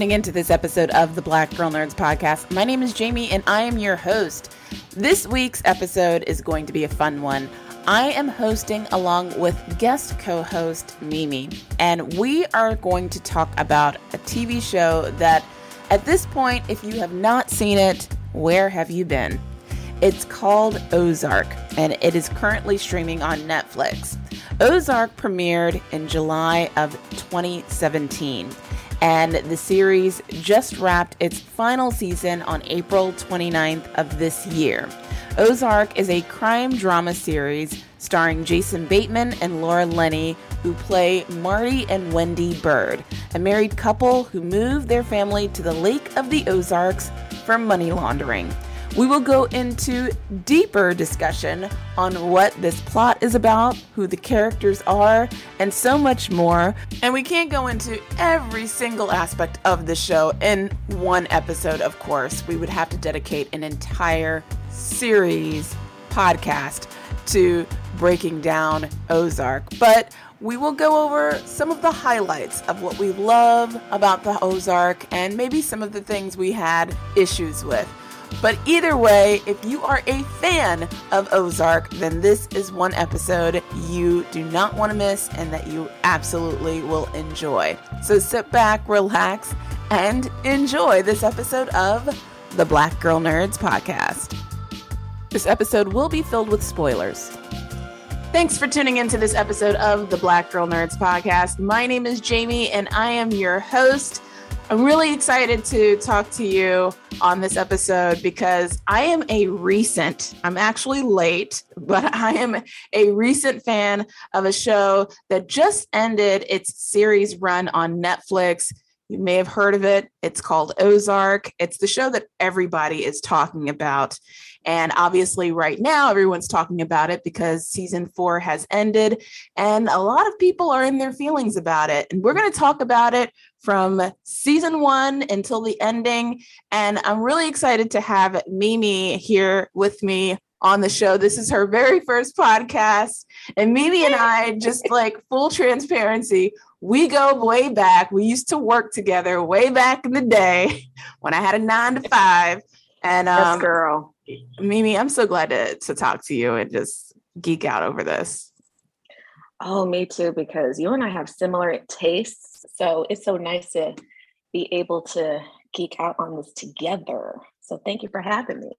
Tuning in to this episode of the Black Girl Nerds podcast. My name is Jamie and I am your host. This week's episode is going to be a fun one. I am hosting along with guest co host Mimi, and we are going to talk about a TV show that, at this point, if you have not seen it, where have you been? It's called Ozark, and it is currently streaming on Netflix. Ozark premiered in July of 2017, and the series just wrapped its final season on April 29th of this year. Ozark is a crime drama series starring Jason Bateman and Laura Linney, who play Marty and Wendy Byrde, a married couple who moved their family to the Lake of the Ozarks for money laundering. We will go into deeper discussion on what this plot is about, who the characters are, and so much more. And we can't go into every single aspect of the show in one episode, of course. We would have to dedicate an entire series podcast to breaking down Ozark. But we will go over some of the highlights of what we love about the Ozark and maybe some of the things we had issues with. But either way, if you are a fan of Ozark, then this is one episode you do not want to miss and that you absolutely will enjoy. So sit back, relax, and enjoy this episode of the Black Girl Nerds podcast. This episode will be filled with spoilers. Thanks for tuning into this episode of the Black Girl Nerds podcast. My name is Jamie and I am your host. I'm really excited to talk to you on this episode because I am a recent, I'm actually late, but I am a recent fan of a show that just ended its series run on Netflix. You may have heard of it. It's called Ozark. It's the show that everybody is talking about. And obviously, right now, everyone's talking about it because season four has ended, and a lot of people are in their feelings about it. And we're going to talk about it from season one until the ending. And I'm really excited to have Mimi here with me on the show. This is her very first podcast. And Mimi and I, just like full transparency, we go way back. We used to work together way back in the day when I had a nine to five. And um, yes, girl. Mimi, I'm so glad to, to talk to you and just geek out over this. Oh, me too, because you and I have similar tastes. So it's so nice to be able to geek out on this together. So thank you for having me.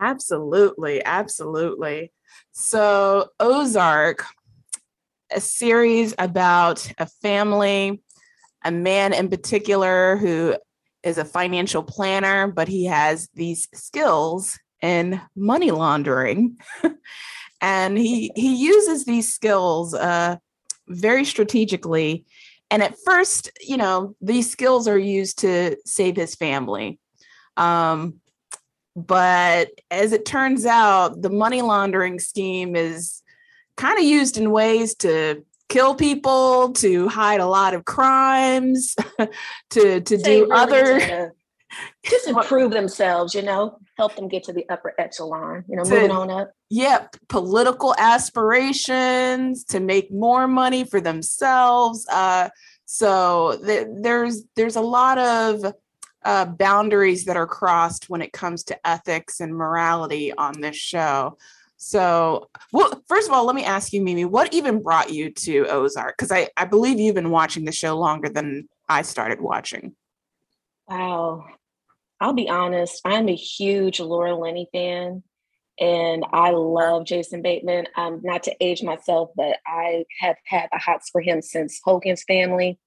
Absolutely. Absolutely. So, Ozark, a series about a family, a man in particular who is a financial planner, but he has these skills in money laundering. and he he uses these skills uh, very strategically. And at first, you know, these skills are used to save his family. Um, but as it turns out, the money laundering scheme is kind of used in ways to kill people, to hide a lot of crimes, to to do really other just improve themselves, you know, help them get to the upper echelon, you know, To- moving on up. yeah, political aspirations to make more money for themselves. Uh, so th- there's there's a lot of uh, boundaries that are crossed when it comes to ethics and morality on this show. So, well, first of all, let me ask you, Mimi, what even brought you to Ozark? Because I, I believe you've been watching the show longer than I started watching. Wow. I'll be honest, I'm a huge Laura Linney fan. And I love Jason Bateman. Um, not to age myself, but I have had the hots for him since Hogan's Family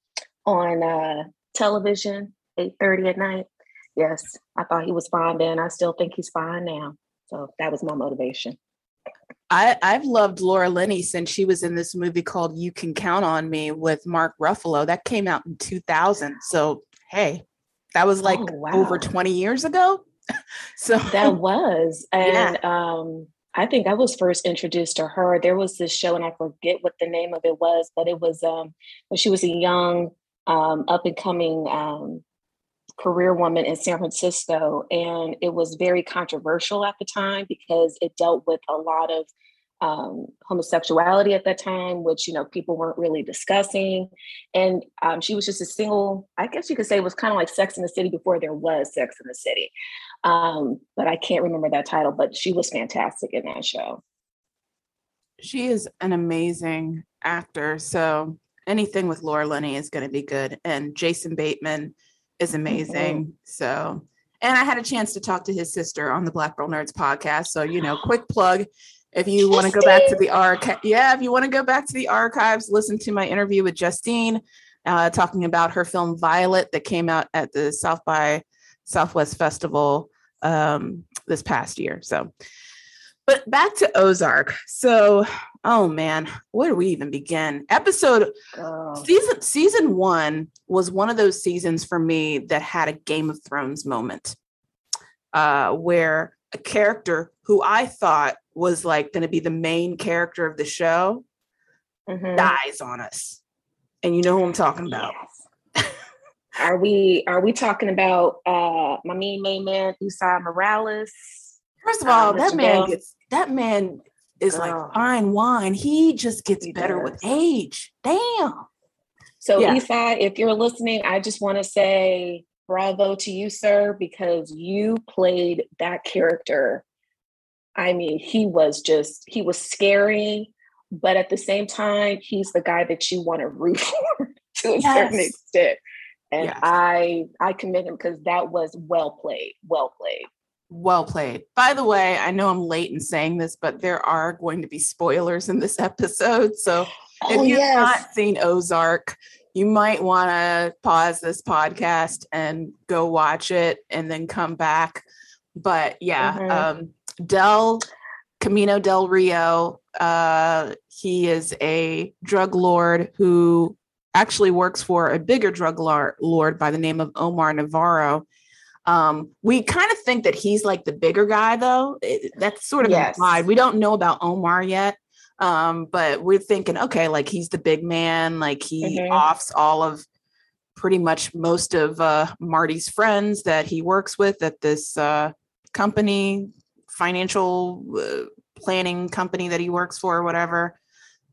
on uh, television, 8:30 at night. Yes, I thought he was fine then. I still think he's fine now. So that was my motivation. I, I've loved Laura Linney since she was in this movie called You Can Count on Me with Mark Ruffalo. That came out in 2000. So, hey, that was like oh, wow. over 20 years ago. so that was. And yeah. um, I think I was first introduced to her. There was this show, and I forget what the name of it was, but it was um, when she was a young, um, up and coming um, career woman in San Francisco. And it was very controversial at the time because it dealt with a lot of um, homosexuality at that time, which, you know, people weren't really discussing. And um, she was just a single, I guess you could say it was kind of like Sex in the City before there was Sex in the City. Um, but I can't remember that title, but she was fantastic in that show. She is an amazing actor. So anything with Laura Linney is going to be good. And Jason Bateman, is amazing. Mm-hmm. So, and I had a chance to talk to his sister on the Black Girl Nerds podcast. So, you know, quick plug. If you want to go back to the archive, yeah, if you want to go back to the archives, listen to my interview with Justine, uh, talking about her film Violet that came out at the South by Southwest Festival um, this past year. So, but back to Ozark. So, oh man, where do we even begin? Episode oh. season season one was one of those seasons for me that had a Game of Thrones moment, uh, where a character who I thought was like going to be the main character of the show mm-hmm. dies on us, and you know who I'm talking about. Yes. are we are we talking about uh my main main man Esai Morales? First of all, uh, that man gets that man is like fine wine. He just gets he better does. with age. Damn. So yeah. Esai, if you're listening, I just want to say bravo to you, sir, because you played that character. I mean, he was just he was scary, but at the same time, he's the guy that you want to root for to a yes. certain extent. And yes. I I commend him because that was well played, well played. Well played. By the way, I know I'm late in saying this, but there are going to be spoilers in this episode. So oh, if you've yes. not seen Ozark, you might want to pause this podcast and go watch it and then come back. But yeah, mm-hmm. um, Del Camino del Rio, uh, he is a drug lord who actually works for a bigger drug lord by the name of Omar Navarro um, we kind of think that he's like the bigger guy, though. It, that's sort of yes. implied. We don't know about Omar yet, um, but we're thinking, okay, like he's the big man, like he mm-hmm. offs all of pretty much most of uh, Marty's friends that he works with at this uh, company, financial uh, planning company that he works for, or whatever.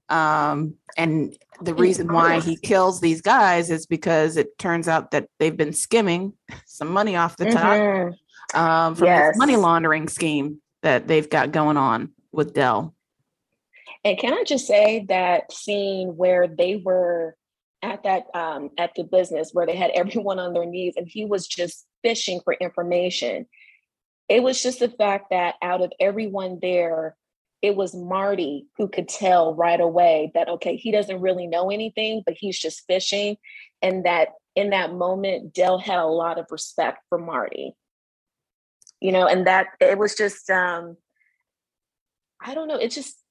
Um, and the reason why he kills these guys is because it turns out that they've been skimming some money off the top mm-hmm. um, from yes. this money laundering scheme that they've got going on with Del. And can I just say that scene where they were at that um, at the business where they had everyone on their knees and he was just fishing for information. It was just the fact that out of everyone there, it was Marty who could tell right away that, okay, he doesn't really know anything, but he's just fishing. And that in that moment, Del had a lot of respect for Marty. You know, and that it was just, um, I don't know, it's just,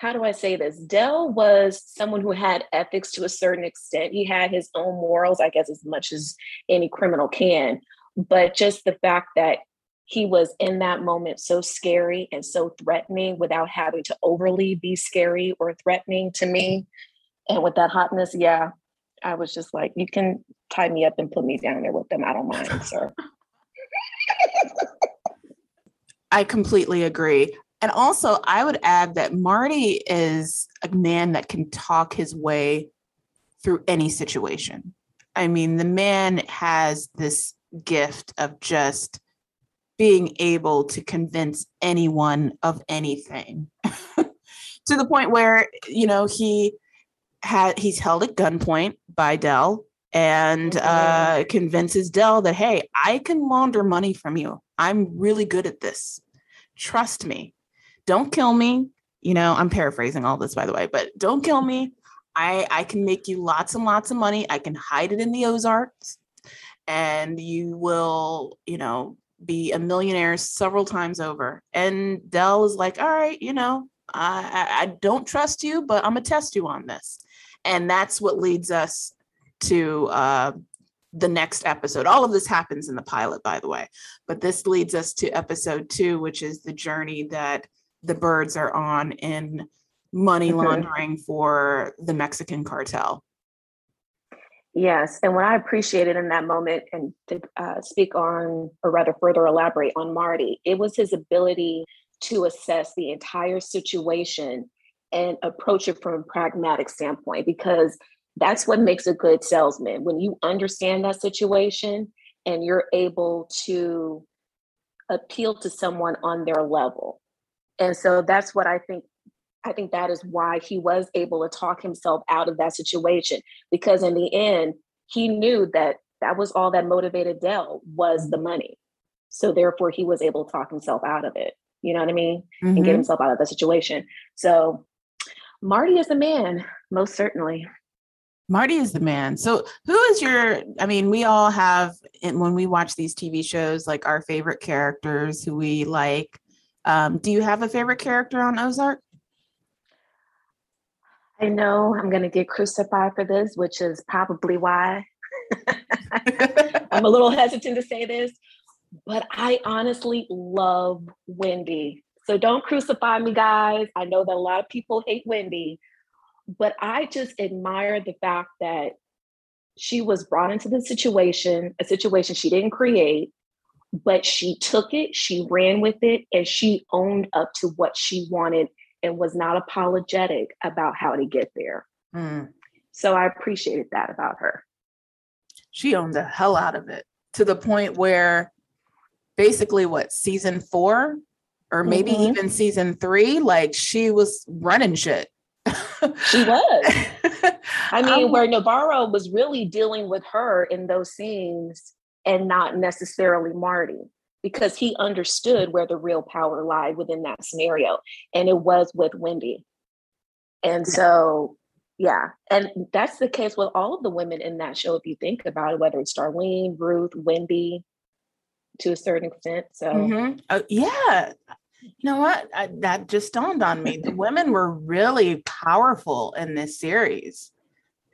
how do I say this? Del was someone who had ethics to a certain extent. He had his own morals, I guess, as much as any criminal can. But just the fact that he was in that moment so scary and so threatening without having to overly be scary or threatening to me. And with that hotness, yeah, I was just like, you can tie me up and put me down there with them. I don't mind, sir. I completely agree. And also, I would add that Marty is a man that can talk his way through any situation. I mean, the man has this gift of just being able to convince anyone of anything to the point where you know he had he's held at gunpoint by Del and uh, convinces Del that hey, I can launder money from you. I'm really good at this. trust me. Don't kill me. You know, I'm paraphrasing all this by the way, but don't kill me. I I can make you lots and lots of money. I can hide it in the Ozarks and you will, you know, be a millionaire several times over. And Del is like, all right, you know, I, I don't trust you, but I'm gonna test you on this. And that's what leads us to uh, the next episode. All of this happens in the pilot, by the way, but this leads us to episode two, which is the journey that the Byrdes are on in money laundering for the Mexican cartel. Yes, and what I appreciated in that moment, and to uh, speak on, or rather further elaborate on Marty, it was his ability to assess the entire situation and approach it from a pragmatic standpoint, because that's what makes a good salesman. When you understand that situation and you're able to appeal to someone on their level. And so that's what I think I think that is why he was able to talk himself out of that situation because in the end he knew that that was all that motivated Del was the money. So therefore he was able to talk himself out of it. You know what I mean? Mm-hmm. And get mm-hmm. himself out of the situation. So Marty is the man, most certainly. Marty is the man. So who is your I mean, we all have and when we watch these TV shows like our favorite characters who we like. Um, do you have a favorite character on Ozark? I know I'm going to get crucified for this, which is probably why I'm a little hesitant to say this, but I honestly love Wendy. So don't crucify me, guys. I know that a lot of people hate Wendy, but I just admire the fact that she was brought into the situation, a situation she didn't create, but she took it, she ran with it, and she owned up to what she wanted and was not apologetic about how to get there. Mm. So I appreciated that about her. She owned the hell out of it to the point where basically what season four or maybe mm-hmm. even season three, like she was running shit. she was. I mean, um, where Navarro was really dealing with her in those scenes and not necessarily Marty because he understood where the real power lied within that scenario. And it was with Wendy. And so, yeah. And that's the case with all of the women in that show, if you think about it, whether it's Darlene, Ruth, Wendy, to a certain extent. So, mm-hmm. uh, yeah. You know what? I, that just dawned on me. The women were really powerful in this series,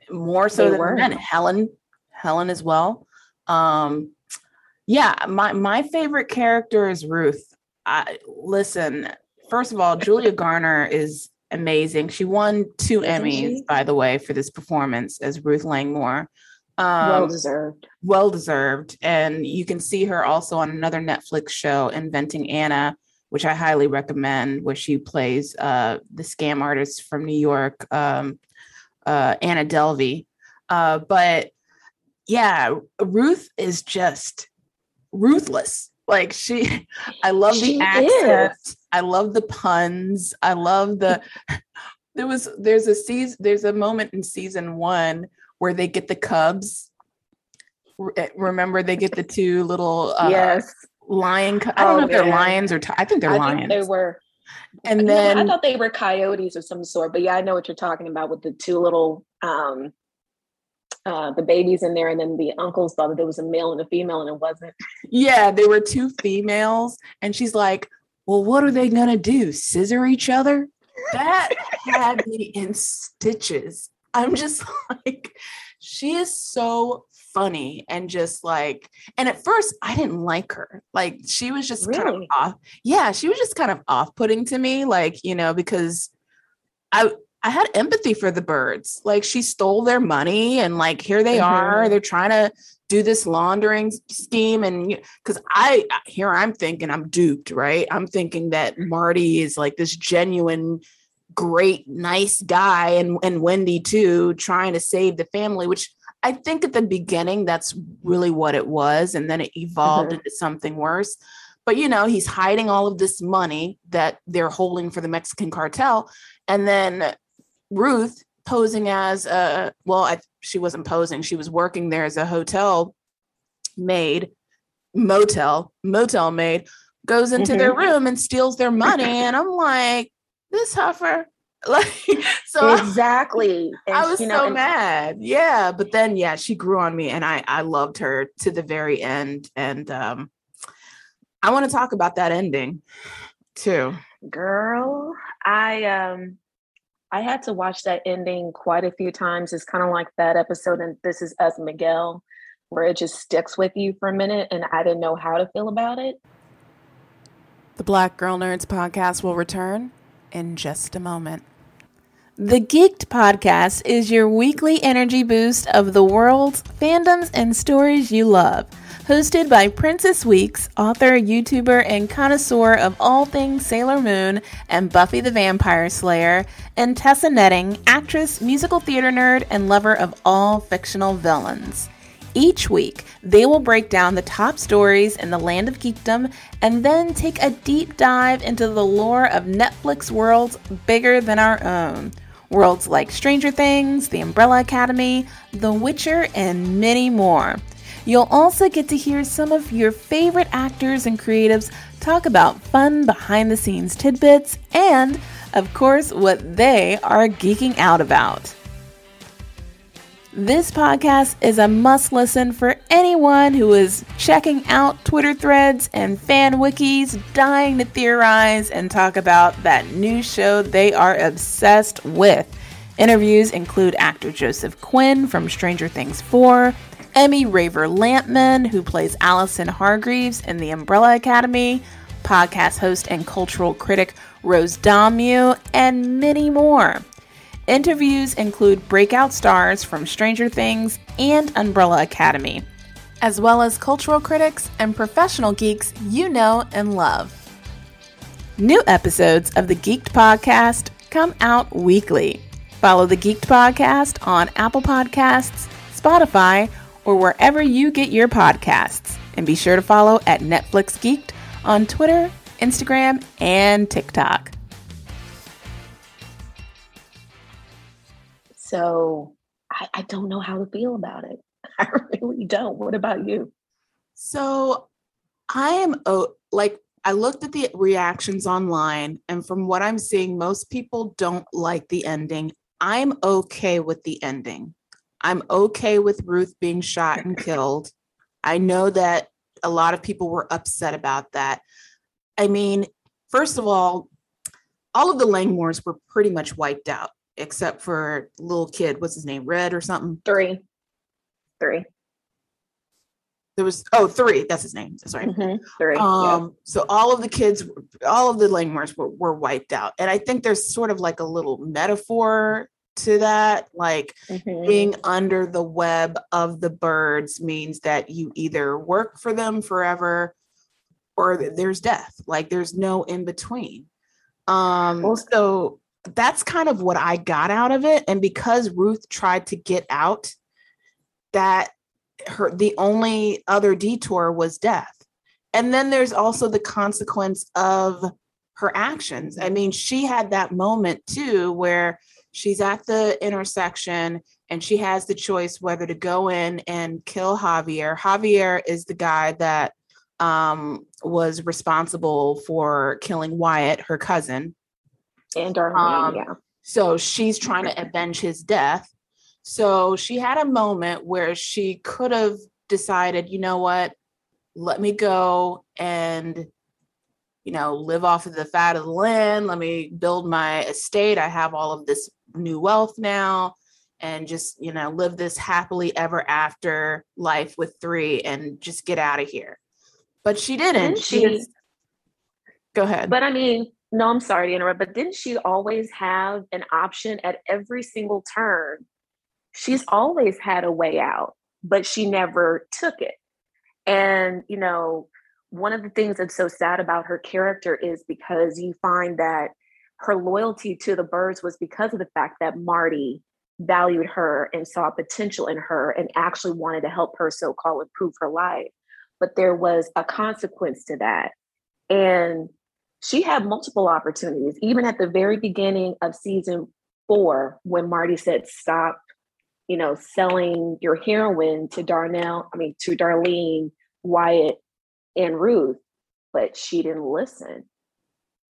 more so they than were. men. Helen, Helen as well. Um, yeah, my my favorite character is Ruth. I listen, first of all, Julia Garner is amazing. She won 2 Isn't Emmys, she? by the way, for this performance as Ruth Langmore. Um, well deserved. Well deserved. And you can see her also on another Netflix show, Inventing Anna, which I highly recommend, where she plays uh, the scam artist from New York, um, uh, Anna Delvey. Uh, but yeah, Ruth is just ruthless. Like she, I love she the accent. Is. I love the puns. I love the. there was there's a season there's a moment in season one where they get the cubs. Eh, remember they get the two little uh, yes lion. I don't oh, know if they're lions or t- I think they're I lions. Think they were. And then I thought they were coyotes of some sort, but yeah, I know what you're talking about with the two little um uh, the babies in there, and then the uncles thought that there was a male and a female, and it wasn't. Yeah, there were two females, and she's like, "Well, what are they gonna do? Scissor each other?" That had me in stitches. I'm just like, she is so funny and just like and at first I didn't like her. Like she was just really? kind of off. Yeah, she was just kind of off-putting to me like, you know, because I I had empathy for the Byrdes. Like she stole their money and like here they mm-hmm. are. They're trying to do this laundering scheme and because I here I'm thinking I'm duped, right? I'm thinking that Marty is like this genuine great nice guy and and Wendy too trying to save the family which I think at the beginning that's really what it was and then it evolved mm-hmm. into something worse. But you know, he's hiding all of this money that they're holding for the Mexican cartel and then Ruth posing as a well, I, she wasn't posing; she was working there as a hotel maid, motel motel maid, goes into Mhm. their room and steals their money. And I'm like, this heifer. Like, so exactly. And, I was you know, so and- mad. Yeah. But then, yeah, she grew on me and I, I loved her to the very end. And um, I want to talk about that ending too. Girl, I um I had to watch that ending quite a few times. It's kind of like that episode in This Is Us Miguel, where it just sticks with you for a minute and I didn't know how to feel about it. The Black Girl Nerds podcast will return in just a moment. The Geeked podcast is your weekly energy boost of the world's fandoms and stories you love. Hosted by Princess Weekes, author, YouTuber, and connoisseur of all things Sailor Moon and Buffy the Vampire Slayer, and Tessa Netting, actress, musical theater nerd, and lover of all fictional villains. Each week, they will break down the top stories in the land of geekdom and then take a deep dive into the lore of Netflix worlds bigger than our own. Worlds like Stranger Things, The Umbrella Academy, The Witcher, and many more. You'll also get to hear some of your favorite actors and creatives talk about fun behind the scenes tidbits and, of course, what they are geeking out about. This podcast is a must listen for anyone who is checking out Twitter threads and fan wikis, dying to theorize and talk about that new show they are obsessed with. Interviews include actor Joseph Quinn from Stranger Things 4, Emmy Raver Lampman, who plays Allison Hargreaves in The Umbrella Academy, podcast host and cultural critic Rose Damu, and many more. Interviews include breakout stars from Stranger Things and Umbrella Academy, as well as cultural critics and professional geeks you know and love. New episodes of the Geeked Podcast come out weekly. Follow the Geeked Podcast on Apple Podcasts, Spotify, or wherever you get your podcasts. And be sure to follow at Netflix Geeked on Twitter, Instagram, and TikTok. So I, I don't know how to feel about it. I really don't. What about you? So I am oh, like I looked at the reactions online and from what I'm seeing most people don't like the ending. I'm okay with the ending. I'm okay with Ruth being shot and killed. I know that a lot of people were upset about that. I mean, first of all, all of the Langmores were pretty much wiped out except for little kid, what's his name, Red or something. Three. Three. There was oh three, that's his name. Sorry. Mhm, Three. yeah. Um, so all of the kids, all of the Langmores were, were wiped out. And I think there's sort of like a little metaphor to that. Like Mhm. being under the web of the Byrdes means that you either work for them forever or there's death. Like there's no in between. Um, Well- so that's kind of what I got out of it. And because Ruth tried to get out, that her the only other detour was death. And then there's also the consequence of her actions. I mean, she had that moment too where she's at the intersection and she has the choice whether to go in and kill Javier. Javier is the guy that um, was responsible for killing Wyatt, her cousin. and Darlene, um, yeah. So she's trying to avenge his death. So she had a moment where she could have decided, you know what, let me go and, you know, live off of the fat of the land. Let me build my estate. I have all of this new wealth now and just, you know, live this happily ever after life with three and just get out of here. But she didn't. She she- go ahead. But I mean, no, I'm sorry to interrupt, but didn't she always have an option at every single turn? She's always had a way out, but she never took it. And, you know, one of the things that's so sad about her character is because you find that her loyalty to the Byrdes was because of the fact that Marty valued her and saw potential in her and actually wanted to help her so called improve her life. But there was a consequence to that. And she had multiple opportunities, even at the very beginning of season four, when Marty said, Stop, you know, selling your heroin to Darnell, I mean, to Darlene, Wyatt, and Ruth. but she didn't listen.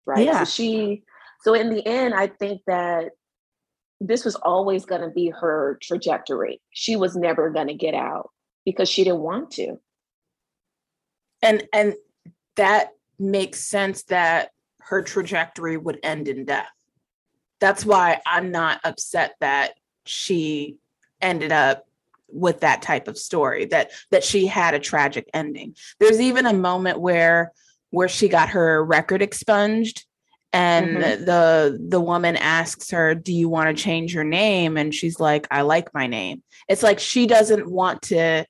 Right. Yeah. So she, so in the end, I think that this was always going to be her trajectory. She was never going to get out because she didn't want to. And, and that makes sense that her trajectory would end in death. That's why I'm not upset that she ended up with that type of story that that she had a tragic ending there's even a moment where where she got her record expunged and mm-hmm. the the woman asks her do you want to change your name? And she's like i like my name. It's like she doesn't want to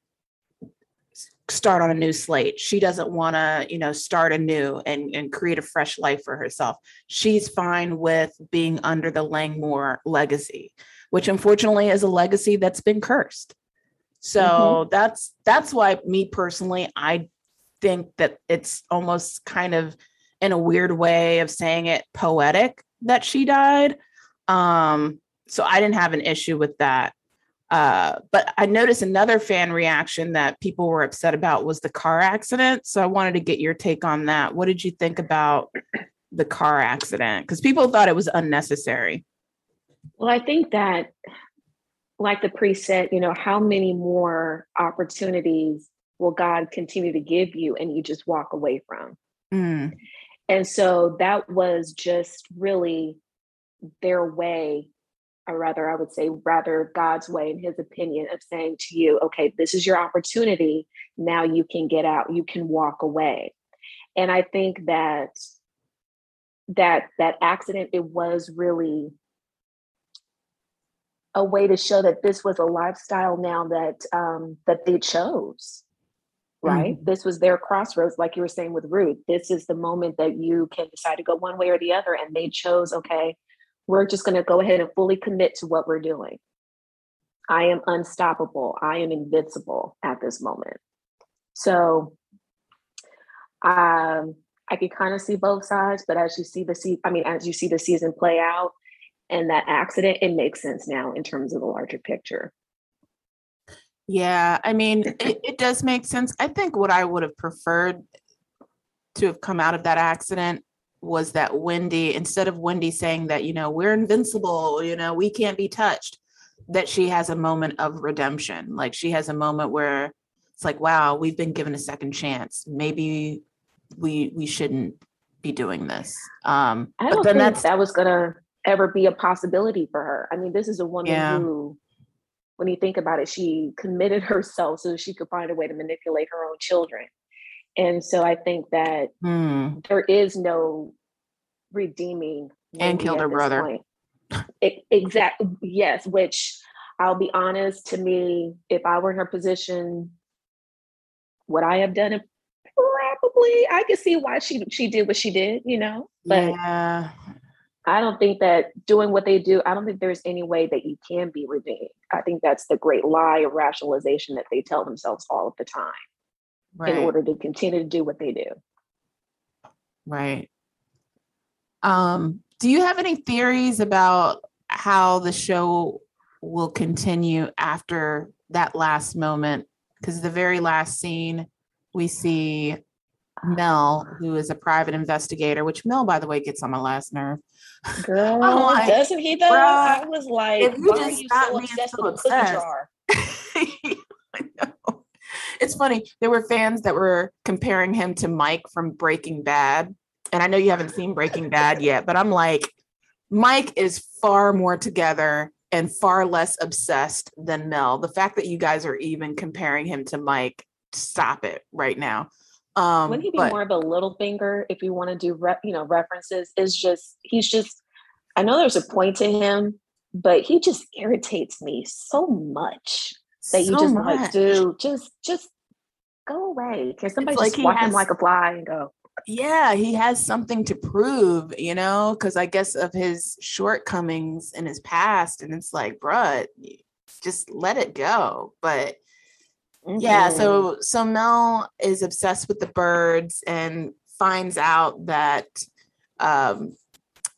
start on a new slate. She doesn't want to you know start anew and and create a fresh life for herself. She's fine with being under the langmore legacy which unfortunately is a legacy that's been cursed. So mm-hmm. that's that's why me personally, I think that it's almost kind of in a weird way of saying it poetic that she died. Um, so I didn't have an issue with that. Uh, but I noticed another fan reaction that people were upset about was the car accident. So I wanted to get your take on that. What did you think about the car accident? Because people thought it was unnecessary. Well, I think that like the priest said, you know, how many more opportunities will God continue to give you and you just walk away from? Mm. And so that was just really their way, or rather, I would say, rather God's way, in his opinion, of saying to you, okay, this is your opportunity. Now you can get out, you can walk away. And I think that that that accident it was really a way to show that this was a lifestyle now that um, that they chose right? Mm-hmm. this was their crossroads like you were saying with ruth. This is the moment that you can decide to go one way or the other and they chose okay we're just going to go ahead and fully commit to what we're doing. I am unstoppable. I am invincible at this moment. So um i can kind of see both sides but as you see the see i mean as you see the season play out and that accident, it makes sense now in terms of the larger picture. Yeah, I mean, it, it does make sense. I think what I would have preferred to have come out of that accident was that Wendy, instead of Wendy saying that, you know, we're invincible, you know, we can't be touched, that she has a moment of redemption. Like she has a moment where it's like, wow, we've been given a second chance. Maybe we we shouldn't be doing this. Um I don't but then think that's that was gonna ever be a possibility for her. I mean, this is a woman yeah. who, when you think about it, she committed herself so she could find a way to manipulate her own children. And so I think that hmm. there is no redeeming and killed her brother. It, exactly. Yes, which I'll be honest, to me, if I were in her position, would I have done it? Probably. I could see why she she did what she did, you know. But yeah. I don't think that doing what they do, I don't think there's any way that you can be redeemed. I think that's the great lie or rationalization that they tell themselves all of the time right. in order to continue to do what they do. Right. Um, do you have any theories about how the show will continue after that last moment? Because the very last scene, we see Mel, who is a private investigator, which Mel, by the way, gets on my last nerve. Girl, like, doesn't he though? I was like, if you just so obsessed with obsessed. jar? I know. It's funny. There were fans that were comparing him to Mike from Breaking Bad. And I know you haven't seen Breaking Bad yet, but I'm like, Mike is far more together and far less obsessed than Mel. The fact that you guys are even comparing him to Mike, stop it right now. Um, Wouldn't he be but, more of a Littlefinger if you want to do, re- you know, references? Is just he's just. I know there's a point to him, but he just irritates me so much that so you just much. like, dude, just just go away. Can somebody it's just like walk has, him like a fly and go? Yeah, he has something to prove, you know, because I guess of his shortcomings in his past, and it's like, bruh, just let it go. But Mm-hmm. Yeah, so so Mel is obsessed with the Byrdes and finds out that um,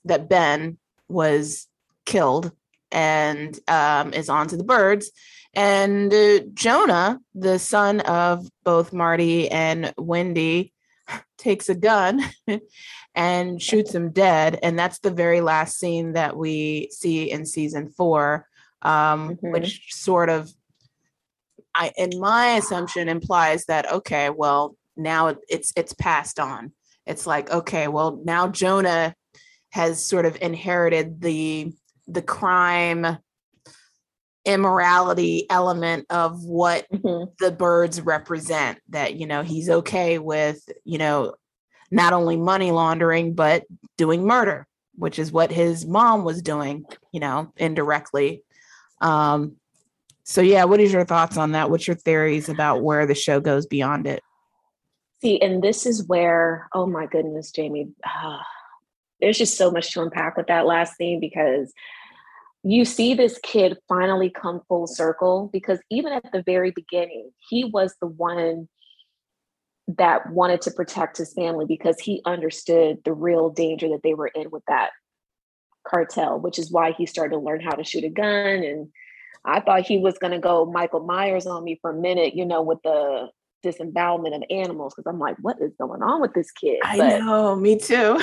that Ben was killed and um, is on to the Byrdes. And uh, Jonah, the son of both Marty and Wendy, takes a gun and shoots him dead. And that's the very last scene that we see in season four, um, Mhm. which sort of, I, in my assumption, implies that okay, well now it's it's passed on. It's like okay, well now Jonah has sort of inherited the the crime immorality element of what Mhm. the Byrdes represent that you know he's okay with you know not only money laundering but doing murder which is what his mom was doing you know indirectly um so yeah what is your thoughts on that what's your theories about where the show goes beyond it See, and this is where, oh my goodness, Jamie, ah, there's just so much to unpack with that last scene because you see this kid finally come full circle because even at the very beginning, he was the one that wanted to protect his family because he understood the real danger that they were in with that cartel, which is why he started to learn how to shoot a gun. And I thought he was going to go Michael Myers on me for a minute, you know, with the disembowelment of animals, because I'm like, what is going on with this kid? i But know me too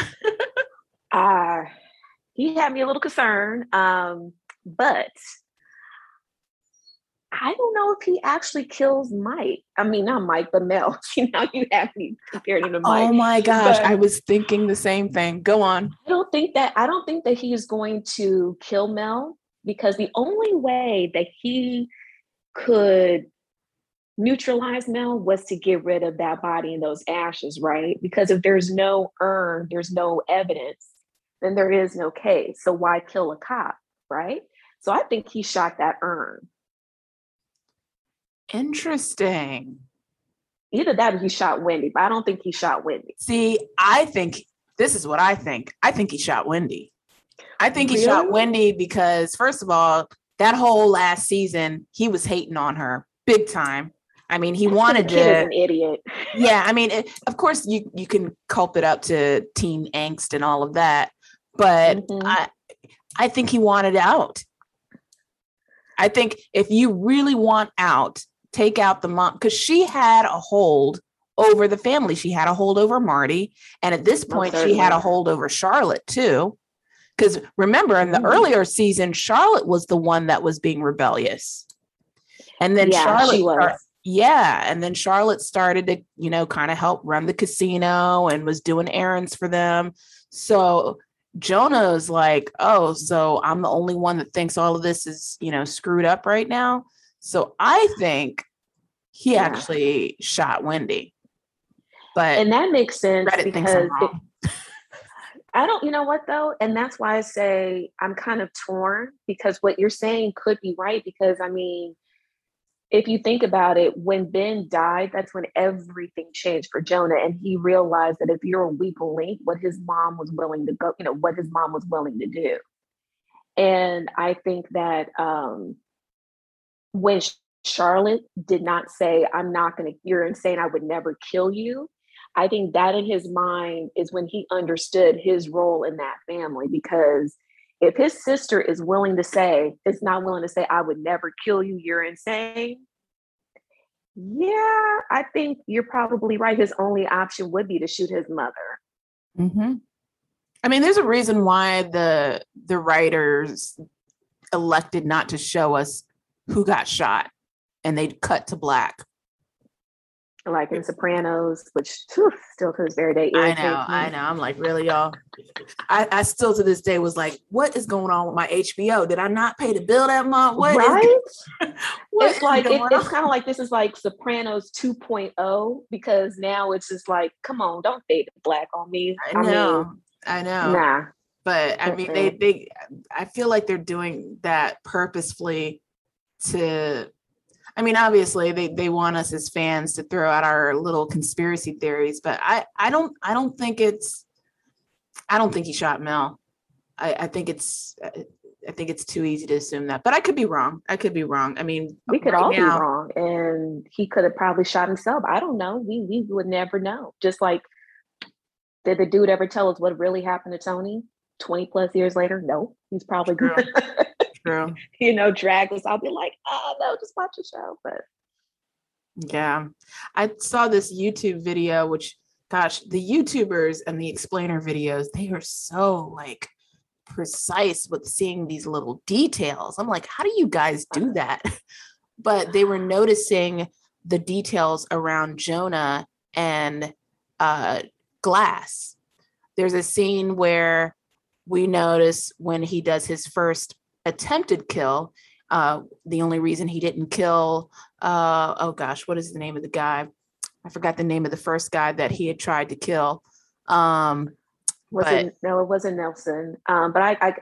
uh, he had me a little concerned. Um, but I don't know if he actually kills Mike. I mean, not Mike, but Mel. See, now you have me compared him to Mike. oh my gosh but- i was thinking the same thing go on I don't think that I don't think that he is going to kill Mel because the only way that he could neutralize Mel was to get rid of that body and those ashes, right? Because if there's no urn, there's no evidence, then there is no case. So why kill a cop, right? So I think he shot that urn. interesting Either that or he shot Wendy, but I don't think he shot Wendy. See, I think this is what I think. I think he shot Wendy. I think he shot Wendy because, first of all, that whole last season, he was hating on her big time. I mean, he wanted is to. an idiot. Yeah, I mean, it, of course, you you can culp it up to teen angst and all of that, but Mhm. I I think he wanted out. I think if you really want out, take out the mom because she had a hold over the family. She had a hold over Marty, and at this point, she had a hold over Charlotte too. Because remember, in the Mhm. earlier season, Charlotte was the one that was being rebellious, and then yeah, Charlotte yeah and then charlotte started to you know kind of help run the casino and was doing errands for them. So Jonah's like oh so i'm the only one that thinks all of this is you know screwed up right now? So i think he Yeah. actually shot wendy. But and that makes sense reddit because it, I don't, you know what though? And that's why I say I'm kind of torn because what you're saying could be right. Because I mean, if you think about it, when Ben died, that's when everything changed for Jonah. And he realized that if you're a weak link, what his mom was willing to go, you know, what his mom was willing to do. And I think that um, when Charlotte did not say, I'm not going to, you're insane, I would never kill you. I think that in his mind is when he understood his role in that family because if his sister is willing to say, is not willing to say, I would never kill you, you're insane. Yeah, I think you're probably right. His only option would be to shoot his mother. hmm I mean, there's a reason why the the writers elected not to show us who got shot, and they cut to black. Like in Sopranos, which whew, still to this very day I know, me. I know. I'm like, really, y'all? I, I still to this day was like, what is going on with my HBO? Did I not pay the bill that month? What is- right? what it's is like it, it's kind of like this is like Sopranos 2.0 because now it's just like, come on, don't fade the black on me. I know, I know. nah. but I mean, they they I feel like they're doing that purposefully to. I mean, obviously they they want us as fans to throw out our little conspiracy theories, but I I don't I don't think it's I don't think he shot Mel. I I think it's I think it's too easy to assume that, but I could be wrong. I could be wrong. I mean, We could right all now- be wrong, and he could have probably shot himself. I don't know. We we would never know. Just like, did the dude ever tell us what really happened to Tony? Twenty plus years later, no. He's probably True. True. you know drag us. I'll be like, oh no, just watch the show. But Yeah. I saw this YouTube video, which gosh, the YouTubers and the explainer videos, they are so like precise with seeing these little details. I'm like, how do you guys do that? But they were noticing the details around Jonah and uh, Glass. There's a scene where we notice when he does his first attempted kill. Uh, the only reason he didn't kill, uh, oh gosh, what is the name of the guy? I forgot the name of the first guy that he had tried to kill. Um, was but, it no, it wasn't Nelson. Um, but I, I,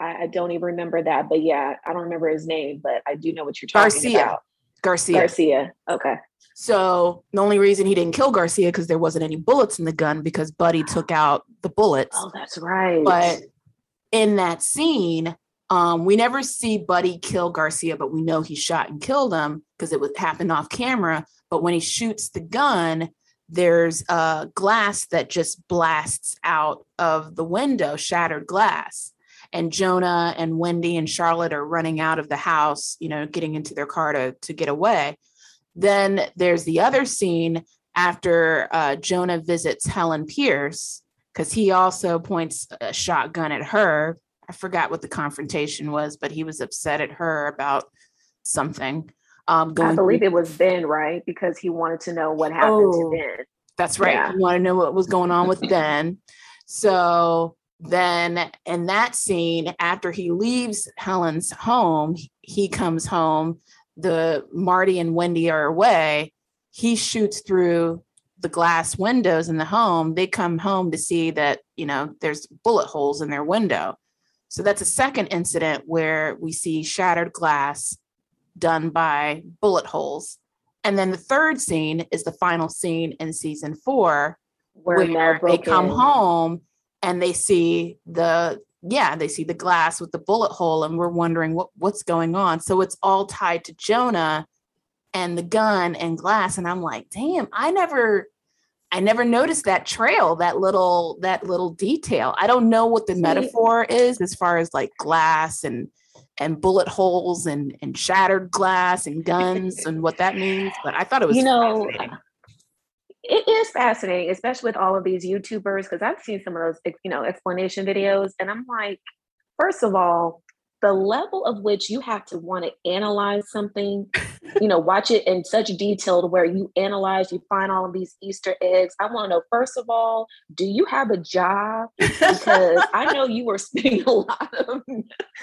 I, I don't even remember that. But yeah, I don't remember his name, but I do know what you're talking Garcia. about. Garcia. Garcia. Okay. So the only reason he didn't kill Garcia because there wasn't any bullets in the gun because Buddy took out the bullets. Oh, that's right. But in that scene, um, we never see Buddy kill Garcia, but we know he shot and killed him because it was happened off camera. But when he shoots the gun, there's glass that just blasts out of the window, shattered glass. And Jonah and Wendy and Charlotte are running out of the house, you know, getting into their car to, to get away. Then there's the other scene after uh, Jonah visits Helen Pierce, because he also points a shotgun at her. I forgot what the confrontation was, but he was upset at her about something. Um, I believe through- it was Ben, right? Because he wanted to know what happened oh, to Ben. That's right. Yeah. He wanted to know what was going on with Ben. So then in that scene, after he leaves Helen's home, he comes home. The Marty and Wendy are away. He shoots through the glass windows in the home. They come home to see that, you know, there's bullet holes in their window. So that's a second incident where we see shattered glass done by bullet holes. And then the third scene is the final scene in season four, where, where they come home and they see the yeah they see the glass with the bullet hole and we're wondering what what's going on. So it's all tied to jonah and the gun and glass. And i'm like damn i never i never noticed that trail that little that little detail i don't know what the metaphor is as far as like glass and and bullet holes and and shattered glass and guns and what that means. But I thought it was you know it is fascinating, especially with all of these YouTubers, because I've seen some of those you know explanation videos, and I'm like, first of all, the level of which you have to want to analyze something, you know, watch it in such detail to where you analyze, you find all of these Easter eggs. I want to know, first of all, do you have a job? Because I know you were spending a lot of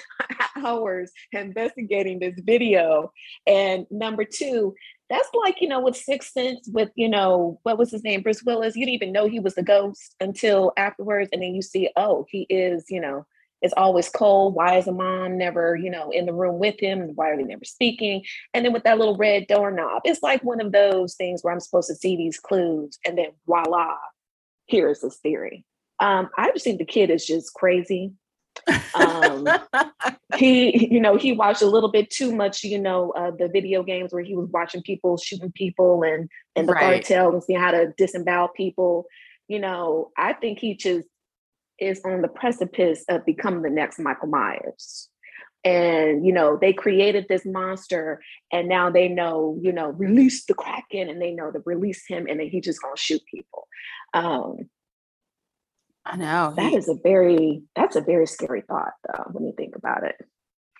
hours investigating this video. And number two, that's like, you know, with Sixth Sense, with, you know, what was his name? Bruce Willis. You didn't even know he was a ghost until afterwards. And then you see, oh, he is, you know, it's always cold. Why is a mom never, you know, in the room with him? Why are they never speaking? And then with that little red doorknob, it's like one of those things where I'm supposed to see these clues and then voila, here's this theory. Um, I just think the kid is just crazy. um, he, you know, he watched a little bit too much, you know, uh, the video games where he was watching people shooting people and and the right. cartel and seeing how to disembowel people. You know, I think he just is on the precipice of becoming the next Michael Myers. And, you know, they created this monster and now they know, you know, release the Kraken and they know to release him and then he just gonna shoot people. Um, I know. That is a very, that's a very scary thought though, when you think about it.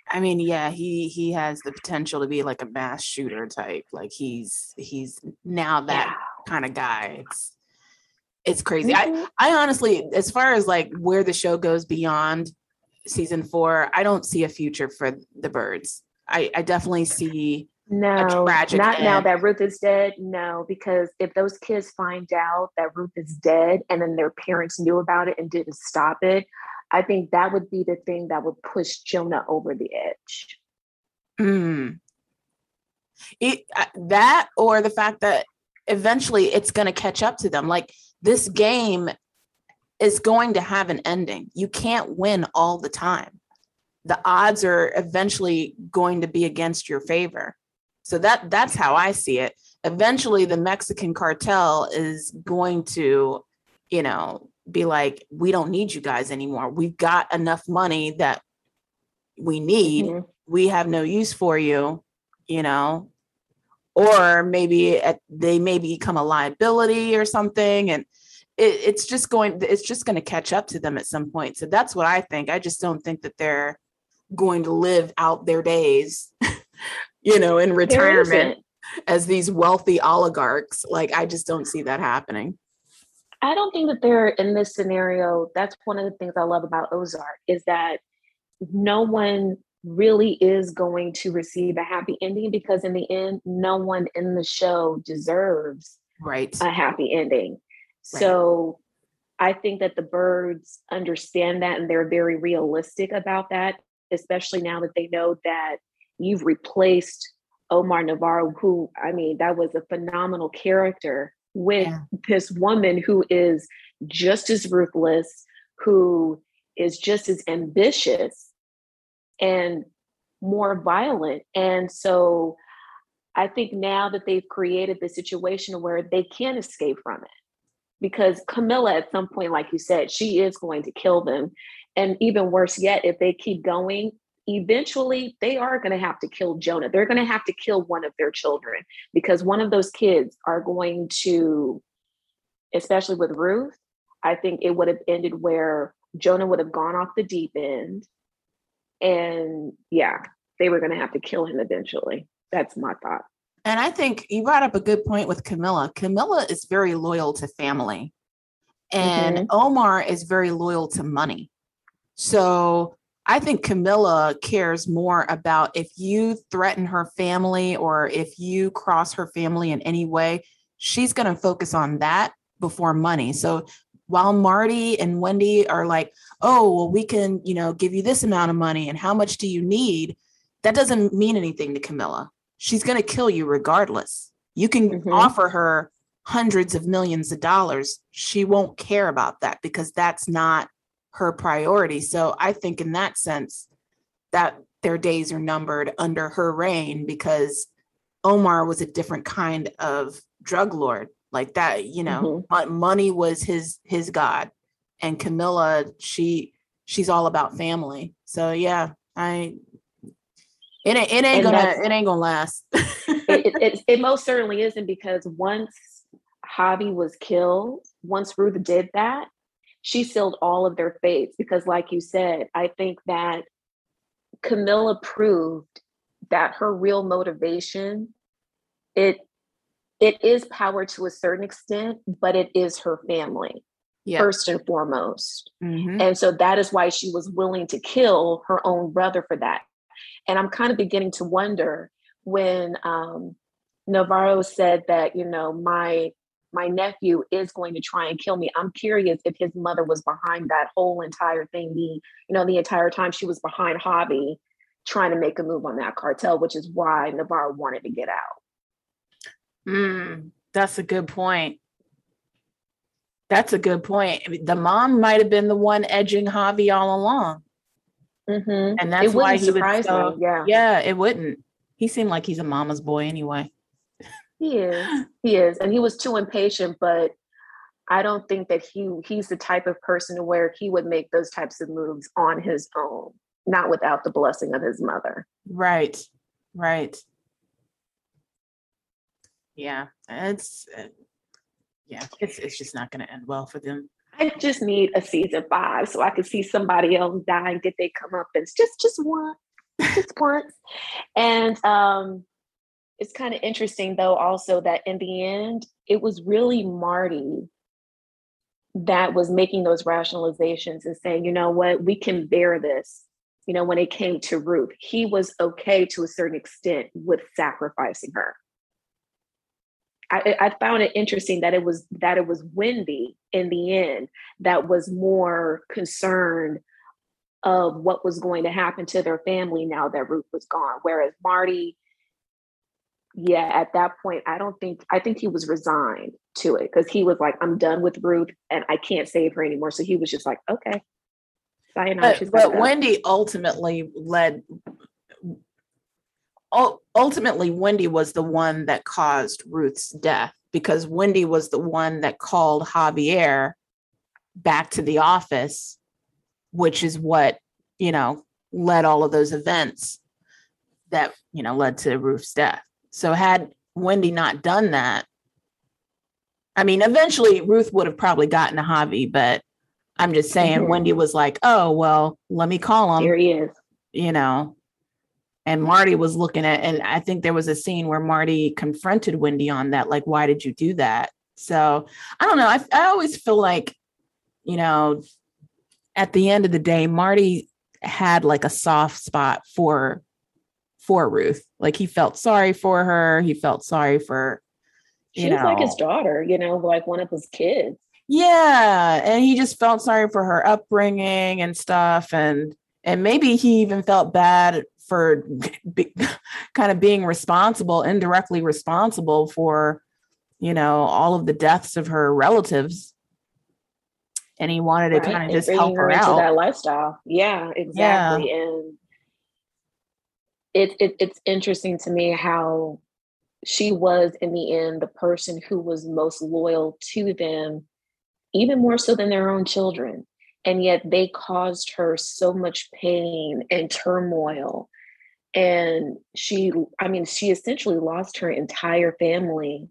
I mean, yeah, he he has the potential to be like a mass shooter type. Like he's he's now that yeah. kind of guy. It's it's crazy. Mm-hmm. I I honestly, as far as like where the show goes beyond season four, I don't see a future for the Byrdes. I I definitely see no, not end. now that Ruth is dead. No, because if those kids find out that Ruth is dead and then their parents knew about it and didn't stop it, I think that would be the thing that would push Jonah over the edge. Mm. It, uh, that or the fact that eventually it's going to catch up to them. Like this game is going to have an ending. You can't win all the time. The odds are eventually going to be against your favor. So that that's how I see it. Eventually the Mexican cartel is going to, you know, be like we don't need you guys anymore. We've got enough money that we need. Mm-hmm. We have no use for you, you know. Or maybe at, they may become a liability or something and it, it's just going it's just going to catch up to them at some point. So that's what i think. I just don't think that they're going to live out their days you know in retirement as these wealthy oligarchs. Like i just don't see that happening. I don't think that they're in this scenario. That's one of the things I love about Ozark is that no one really is going to receive a happy ending because in the end, no one in the show deserves right a happy ending. Right. So I think that the Byrdes understand that and they're very realistic about that, especially now that they know that you've replaced Omar Navarro, who I mean, that was a phenomenal character with yeah. this woman who is just as ruthless, who is just as ambitious and more violent. And so I think now that they've created the situation where they can escape from it. Because Camilla, at some point, like you said, she is going to kill them. And even worse yet, if they keep going, eventually they are going to have to kill Jonah. They're going to have to kill one of their children because one of those kids are going to, especially with Ruth, I think it would have ended where Jonah would have gone off the deep end. And yeah, they were going to have to kill him eventually. That's my thought. And I think you brought up a good point with Camilla. Camilla is very loyal to family, and mm-hmm. Omar is very loyal to money. So I think Camilla cares more about if you threaten her family or if you cross her family in any way, she's going to focus on that before money. So while Marty and Wendy are like, oh, well, we can, you know, give you this amount of money and how much do you need? That doesn't mean anything to Camilla. She's going to kill you regardless. You can mm-hmm. offer her hundreds of millions of dollars. She won't care about that because that's not her priority. So I think in that sense that their days are numbered under her reign because Omar was a different kind of drug lord like that, you know, mm-hmm. money was his his god and Camilla she she's all about family. So yeah, I it ain't, it ain't gonna it ain't gonna last. it, it, it most certainly isn't because once Javi was killed, once Ruth did that, she sealed all of their fates because, like you said, I think that Camilla proved that her real motivation it it is power to a certain extent, but it is her family yeah. first and foremost. Mm-hmm. And so that is why she was willing to kill her own brother for that. And I'm kind of beginning to wonder when um, Navarro said that, you know, my my nephew is going to try and kill me. I'm curious if his mother was behind that whole entire thing. The, you know, the entire time she was behind Javi trying to make a move on that cartel, which is why Navarro wanted to get out. Mm, that's a good point. That's a good point. The mom might have been the one edging Javi all along. Mm-hmm. And that's why he would so, yeah. yeah, it wouldn't. He seemed like he's a mama's boy anyway. He is. He is. And he was too impatient, but I don't think that he he's the type of person where he would make those types of moves on his own, not without the blessing of his mother. Right. Right. Yeah. It's uh, yeah, it's it's just not going to end well for them. I just need a season five so I can see somebody else dying. Did they come up and just just one, just once? And um, it's kind of interesting though also that in the end it was really marty that was making those rationalizations and saying you know what we can bear this you know when it came to ruth he was okay to a certain extent with sacrificing her I, I found it interesting that it was that it was wendy in the end that was more concerned of what was going to happen to their family now that ruth was gone whereas marty yeah, at that point, I don't think, I think he was resigned to it because he was like, I'm done with Ruth and I can't save her anymore. So he was just like, okay. But, but Wendy ultimately led, ultimately, Wendy was the one that caused Ruth's death because Wendy was the one that called Javier back to the office, which is what, you know, led all of those events that, you know, led to Ruth's death. So had Wendy not done that, I mean, eventually Ruth would have probably gotten a Javi, but I'm just saying mm-hmm. Wendy was like, oh, well, let me call him. Here he is. You know, and Marty was looking at, and I think there was a scene where Marty confronted Wendy on that, like, why did you do that? So I don't know. I, I always feel like, you know, at the end of the day, Marty had like a soft spot for for Ruth. Like he felt sorry for her. He felt sorry for She's know, like his daughter, you know, like one of his kids. Yeah, and he just felt sorry for her upbringing and stuff, and and maybe he even felt bad for be, kind of being responsible, indirectly responsible for, you know, all of the deaths of her relatives. And he wanted right. to kind of just help her, her out. that lifestyle. Yeah, exactly. Yeah. And it, it it's interesting to me how she was in the end the person who was most loyal to them even more so than their own children and yet they caused her so much pain and turmoil and she i mean she essentially lost her entire family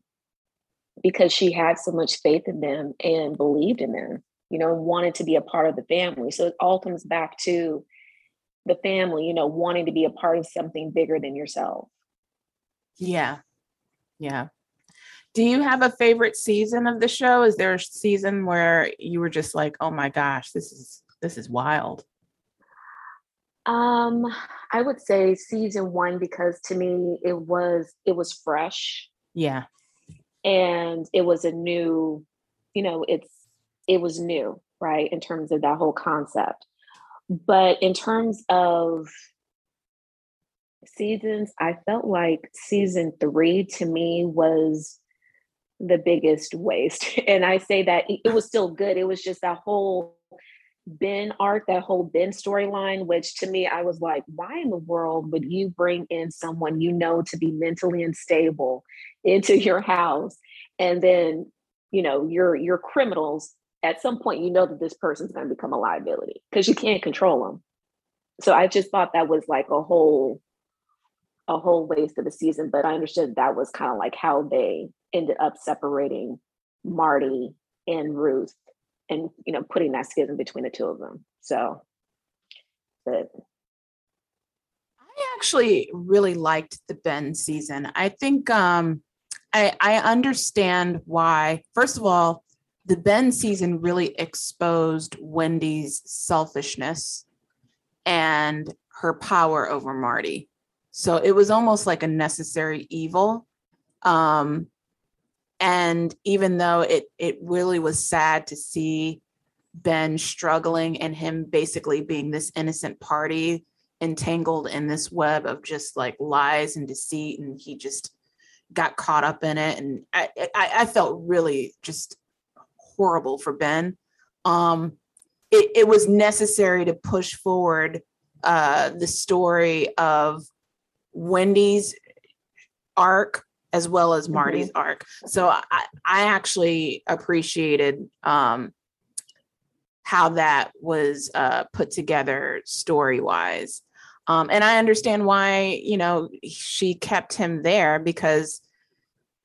because she had so much faith in them and believed in them you know wanted to be a part of the family so it all comes back to the family you know wanting to be a part of something bigger than yourself yeah yeah. Do you have a favorite season of the show? Is there a season where you were just like, "Oh my gosh, this is this is wild"? Um, I would say season 1 because to me it was it was fresh. Yeah. And it was a new, you know, it's it was new, right, in terms of that whole concept. But in terms of seasons, I felt like season three to me was the biggest waste. And I say that it was still good. It was just that whole Ben arc, that whole Ben storyline, which to me, I was like, why in the world would you bring in someone you know to be mentally unstable into your house? And then, you know, your your criminals, at some point, you know that this person's going to become a liability because you can't control them. So I just thought that was like a whole a whole waste of the season, but I understood that was kind of like how they ended up separating Marty and Ruth and you know putting that schism between the two of them. So but I actually really liked the Ben season. I think um I I understand why first of all the Ben season really exposed Wendy's selfishness and her power over Marty. So it was almost like a necessary evil. Um, and even though it it really was sad to see Ben struggling and him basically being this innocent party entangled in this web of just like lies and deceit, and he just got caught up in it, and I I, I felt really just horrible for Ben. Um, it, it was necessary to push forward uh, the story of Wendy's arc as well as Marty's mm-hmm. arc. So I, I actually appreciated um, how that was uh, put together story wise. Um, and I understand why, you know, she kept him there because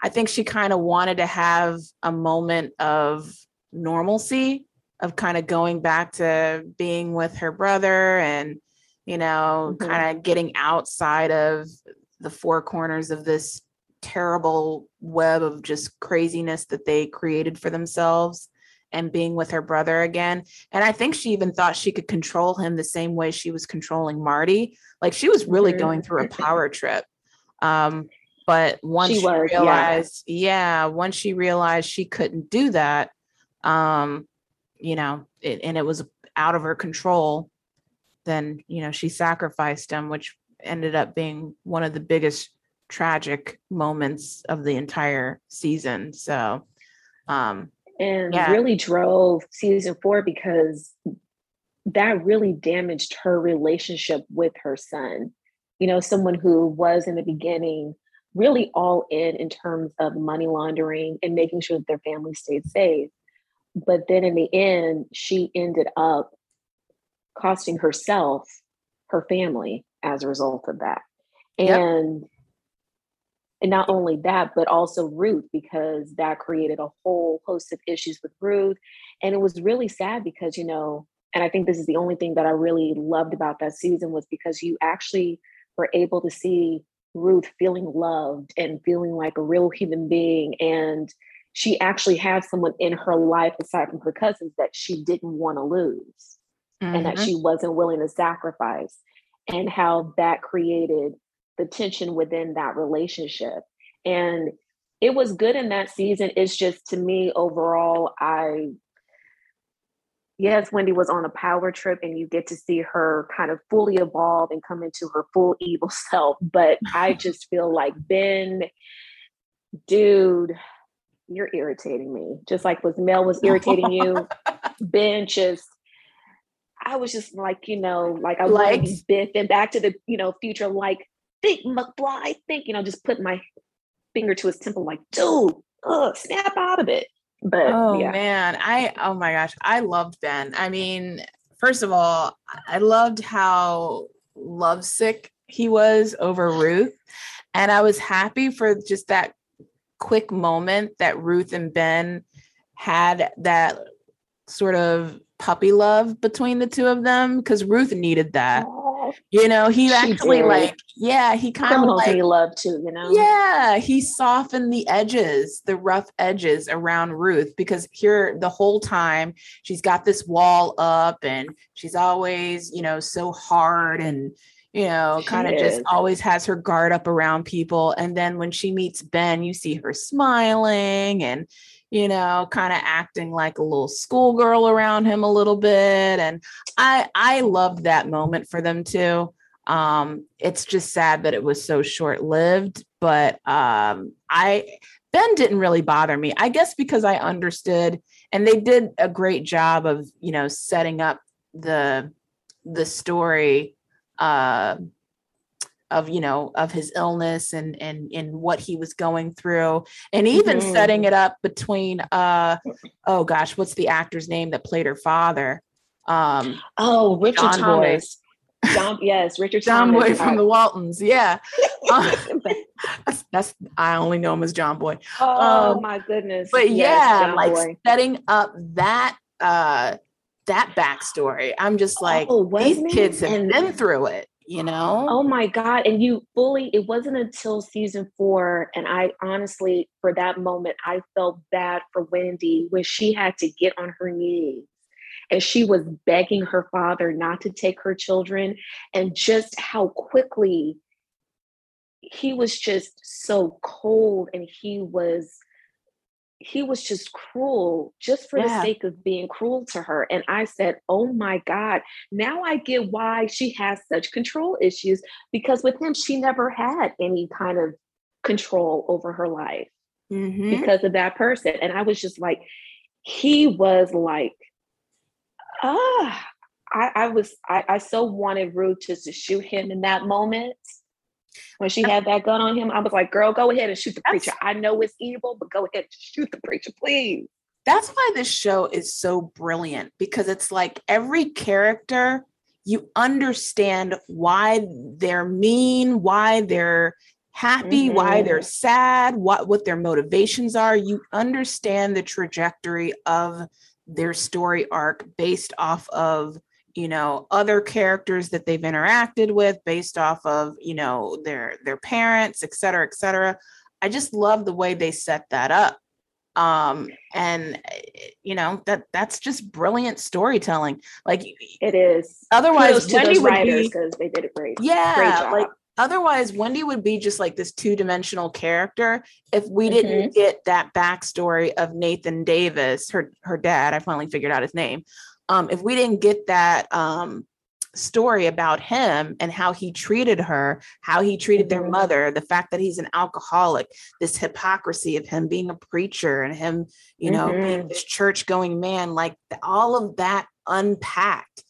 I think she kind of wanted to have a moment of normalcy, of kind of going back to being with her brother and you know, mm-hmm. kind of getting outside of the four corners of this terrible web of just craziness that they created for themselves and being with her brother again. And I think she even thought she could control him the same way she was controlling Marty. Like she was really mm-hmm. going through a power trip. Um, but once she, she was, realized, yeah. yeah, once she realized she couldn't do that, um, you know, it, and it was out of her control, then you know she sacrificed him which ended up being one of the biggest tragic moments of the entire season so um and yeah. really drove season four because that really damaged her relationship with her son you know someone who was in the beginning really all in in terms of money laundering and making sure that their family stayed safe but then in the end she ended up costing herself her family as a result of that. And and not only that, but also Ruth, because that created a whole host of issues with Ruth. And it was really sad because, you know, and I think this is the only thing that I really loved about that season was because you actually were able to see Ruth feeling loved and feeling like a real human being. And she actually had someone in her life aside from her cousins that she didn't want to lose mm-hmm. and that mm-hmm. she wasn't willing to sacrifice. And how that created the tension within that relationship. And it was good in that season. It's just to me overall, I yes, Wendy was on a power trip and you get to see her kind of fully evolve and come into her full evil self. But I just feel like Ben, dude, you're irritating me. Just like was Mel was irritating you. ben just I was just like, you know, like I like Biff and back to the, you know, future, like think McFly, think, you know, just put my finger to his temple, like, dude, ugh, snap out of it. But oh yeah. man, I oh my gosh, I loved Ben. I mean, first of all, I loved how lovesick he was over Ruth. And I was happy for just that quick moment that Ruth and Ben had that sort of puppy love between the two of them because Ruth needed that. You know, he actually did. like, yeah, he kind of like loved too, you know. Yeah, he softened the edges, the rough edges around Ruth because here the whole time she's got this wall up and she's always, you know, so hard and you know, kind of just always has her guard up around people. And then when she meets Ben, you see her smiling and you know, kind of acting like a little schoolgirl around him a little bit. And I I loved that moment for them too. Um, it's just sad that it was so short-lived, but um I Ben didn't really bother me. I guess because I understood and they did a great job of, you know, setting up the the story uh of you know of his illness and and and what he was going through and even mm-hmm. setting it up between uh oh gosh what's the actor's name that played her father um oh richard John thomas Boy. John, yes, Richard John Thomas. Boy from the Waltons. Yeah, uh, that's, that's, I only know him as John Boy. Oh um, my goodness! But yes, yeah, John like Boy. setting up that uh that backstory. I'm just like oh, these kids have and, been through it you know? Oh my God. And you fully, it wasn't until season four. And I honestly, for that moment, I felt bad for Wendy when she had to get on her knees and she was begging her father not to take her children and just how quickly he was just so cold and he was he was just cruel just for yeah. the sake of being cruel to her. And I said, Oh my God, now I get why she has such control issues because with him, she never had any kind of control over her life mm-hmm. because of that person. And I was just like, he was like, ah, I, I was, I, I so wanted Ruth to, to shoot him in that moment when she had that gun on him, I was like, girl, go ahead and shoot the preacher. I know it's evil, but go ahead and shoot the preacher, please. That's why this show is so brilliant because it's like every character, you understand why they're mean, why they're happy, mm-hmm. why they're sad, what what their motivations are. You understand the trajectory of their story arc based off of you know other characters that they've interacted with based off of you know their their parents et cetera et cetera. I just love the way they set that up. Um and you know that that's just brilliant storytelling. Like it is. otherwise wendy would be because they did a great yeah great like otherwise wendy would be just like this two-dimensional character if we didn't mm-hmm. get that backstory of nathan davis her her dad. I finally figured out his name um, if we didn't get that um, story about him and how he treated her, how he treated their mm-hmm. mother, the fact that he's an alcoholic, this hypocrisy of him being a preacher and him, you know, mm-hmm. being this church going man, like all of that unpacked.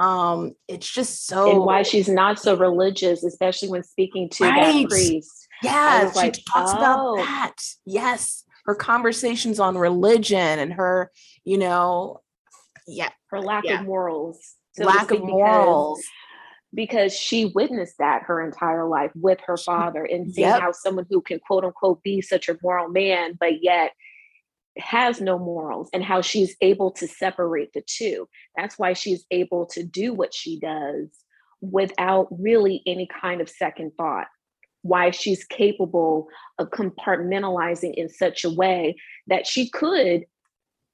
Um, it's just so and why she's not so religious, especially when speaking to right. that priest. Yeah, she like, talks oh. about that. Yes, her conversations on religion and her, you know, yeah her lack yeah. of morals so lack of morals because she witnessed that her entire life with her father and seeing yep. how someone who can quote unquote be such a moral man, but yet has no morals and how she's able to separate the two. That's why she's able to do what she does without really any kind of second thought. Why she's capable of compartmentalizing in such a way that she could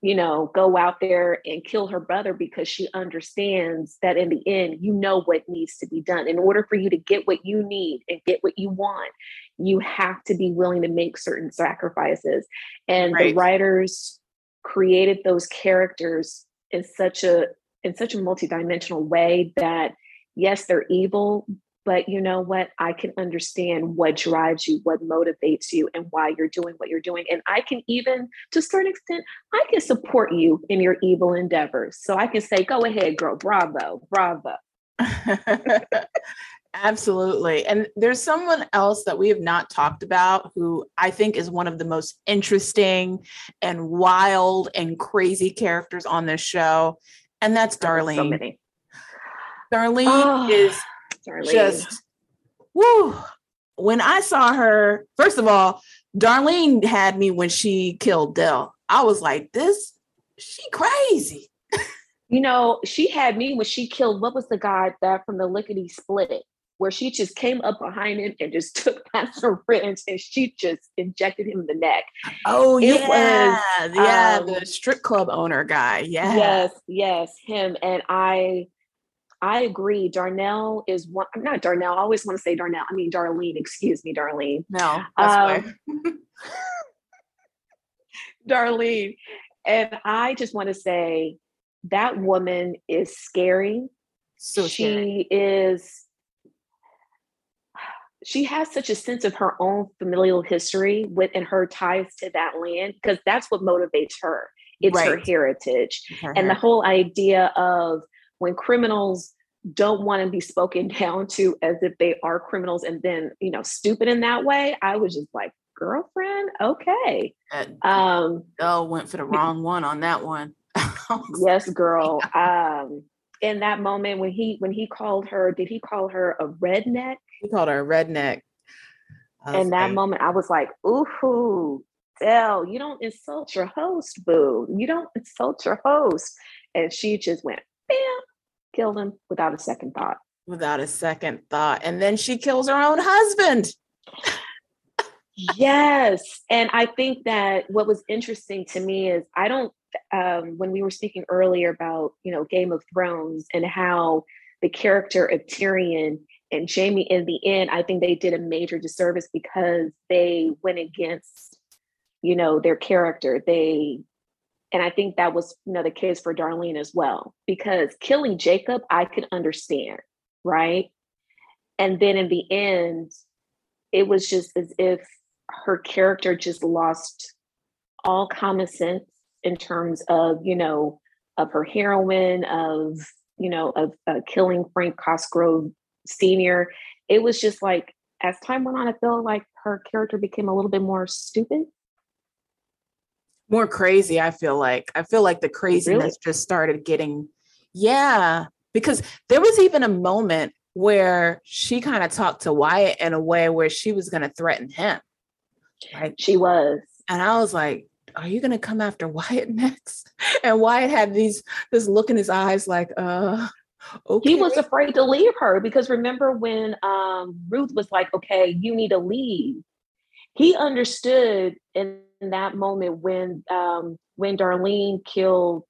you know, go out there and kill her brother because she understands that in the end, you know what needs to be done. In order for you to get what you need and get what you want, you have to be willing to make certain sacrifices. And right. the writers created those characters in such a in such a multidimensional way that yes, they're evil, but you know what i can understand what drives you what motivates you and why you're doing what you're doing and i can even to a certain extent i can support you in your evil endeavors so i can say go ahead girl bravo bravo Absolutely. And there's someone else that we have not talked about who I think is one of the most interesting and wild and crazy characters on this show. And that's oh, Darlene. So many. Darlene oh. is Darlene. Just woo. When I saw her, first of all, Darlene had me when she killed Del. I was like, this, she crazy. you know, she had me when she killed what was the guy that from the lickety split, where she just came up behind him and just took that syringe and she just injected him in the neck. Oh it yeah, was, yeah, um, the strip club owner guy. Yeah, yes, yes, him. And I I agree. Darnell is one. I'm not Darnell. I always want to say Darnell. I mean Darlene. Excuse me, Darlene. No, that's um, Darlene. And I just want to say that woman is scary. So she scary. is. She has such a sense of her own familial history within her ties to that land because that's what motivates her. It's right. her heritage. Her and the whole idea of when criminals don't want to be spoken down to as if they are criminals and then you know stupid in that way i was just like girlfriend? Okay. Um oh went for the wrong one on that one. Yes girl. Um in that moment when he when he called her did he call her a redneck? He called her a redneck. In that moment i was like ooh Del, you don't insult your host, boo. You don't insult your host. And she just went, bam, killed him without a second thought. Without a second thought. And then she kills her own husband. yes. And I think that what was interesting to me is I don't, um, when we were speaking earlier about, you know, Game of Thrones and how the character of Tyrion and Jaime in the end, I think they did a major disservice because they went against, you know, their character. They and I think that was you know the case for Darlene as well, because killing Jacob, I could understand, right? And then in the end, it was just as if her character just lost all common sense in terms of, you know, of her heroin, of, you know, of uh, killing Frank Cosgrove Sr. It was just like, as time went on, I felt like her character became a little bit more stupid more crazy i feel like i feel like the craziness really? just started getting yeah because there was even a moment where she kind of talked to wyatt in a way where she was going to threaten him right she was and i was like are you going to come after wyatt next and wyatt had these this look in his eyes like uh Okay. He was afraid to leave her because remember when um, Ruth was like, okay, you need to leave. He understood in that moment when um, when Darlene killed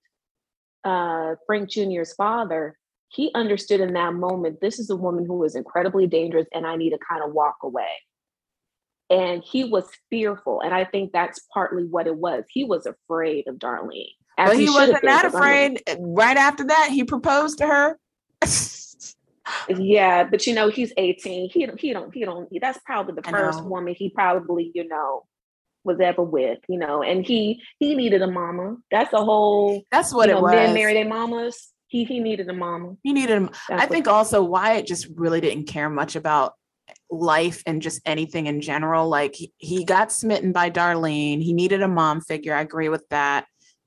uh, Frank Jr.'s father, he understood in that moment this is a woman who is incredibly dangerous, and I need to kind of walk away. And he was fearful, and I think that's partly what it was. He was afraid of Darlene. But he, he wasn't that afraid. Right after that, he proposed to her. yeah, but you know he's 18. He he don't he don't. That's probably the first woman he probably you know was ever with, you know, and he he needed a mama. That's a whole that's what it know, was. Men marry their mamas. He he needed a mama. He needed him. I think also Wyatt just really didn't care much about life and just anything in general. Like he, he got smitten by Darlene. He needed a mom figure. I agree with that.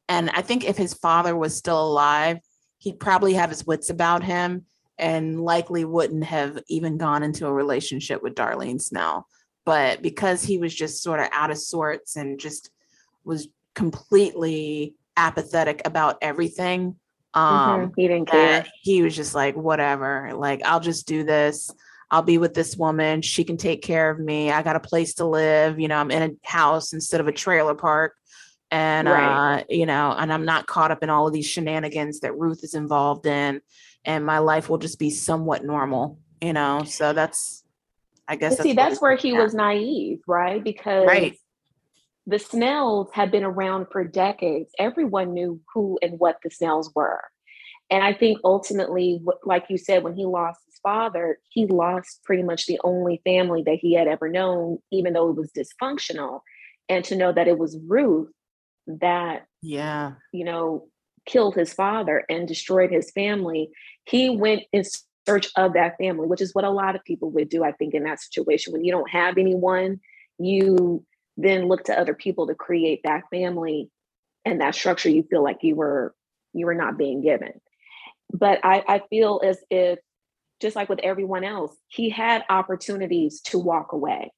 And I think if his father was still alive, he'd probably have his wits about him and likely wouldn't have even gone into a relationship with Darlene Snell. But because he was just sort of out of sorts and just was completely apathetic about everything, um, Mhm. He didn't care. he was just like, whatever, like, I'll just do this. I'll be with this woman. She can take care of me. I got a place to live. You know, I'm in a house instead of a trailer park. And, Right. uh, you know, and I'm not caught up in all of these shenanigans that Ruth is involved in. And my life will just be somewhat normal, you know? So that's, I guess. But see, that's where he was naive, right? Because Right. the Snells had been around for decades. Everyone knew who and what the Snells were. And I think ultimately, like you said, when he lost his father, he lost pretty much the only family that he had ever known, even though it was dysfunctional. And to know that it was Ruth that, Yeah. you know, killed his father and destroyed his family, he went in search of that family, which is what a lot of people would do, I think, in that situation. When you don't have anyone, you then look to other people to create that family and that structure you feel like you were you were not being given. But i i feel as if just like with everyone else he had opportunities to walk away.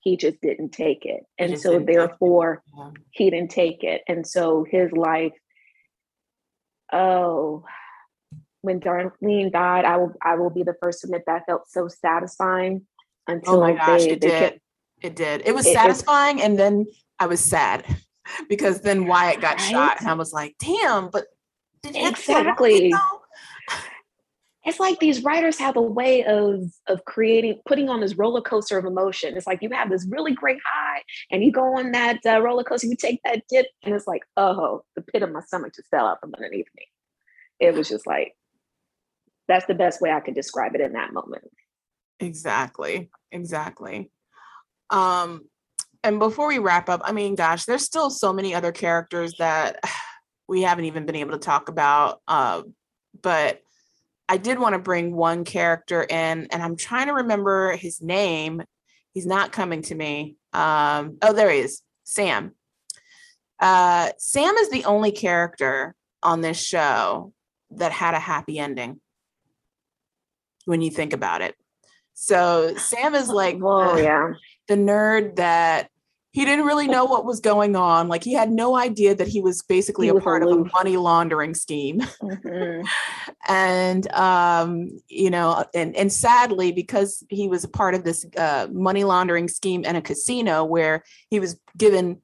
He just didn't take it. And so therefore he didn't take it. And so his life oh when darlene died i will i will be the first to admit that felt so satisfying until Oh my gosh, they, it they did. kept- It did. It was It- satisfying, and then I was sad because then Wyatt got Right? shot, and I was like, "Damn!" But did he have to kill Wyatt, Exactly. it's like these writers have a way of of creating putting on this roller coaster of emotion it's like you have this really great high and you go on that uh, roller coaster you take that dip and it's like oh the pit of my stomach just fell out from underneath me it was just like that's the best way i could describe it in that moment Exactly. Exactly. Um, and before we wrap up, I mean, gosh, there's still so many other characters that we haven't even been able to talk about. Uh, but I did want to bring one character in, and I'm trying to remember his name. He's not coming to me. Um, oh, there he is, Sam. Uh, Sam is the only character on this show that had a happy ending. When you think about it, so Sam is like oh the- yeah the nerd that he didn't really know what was going on. Like he had no idea that he was basically He a was part of a money laundering scheme. Mhm. and um, you know, and and sadly, because he was a part of this uh, money laundering scheme in a casino where he was given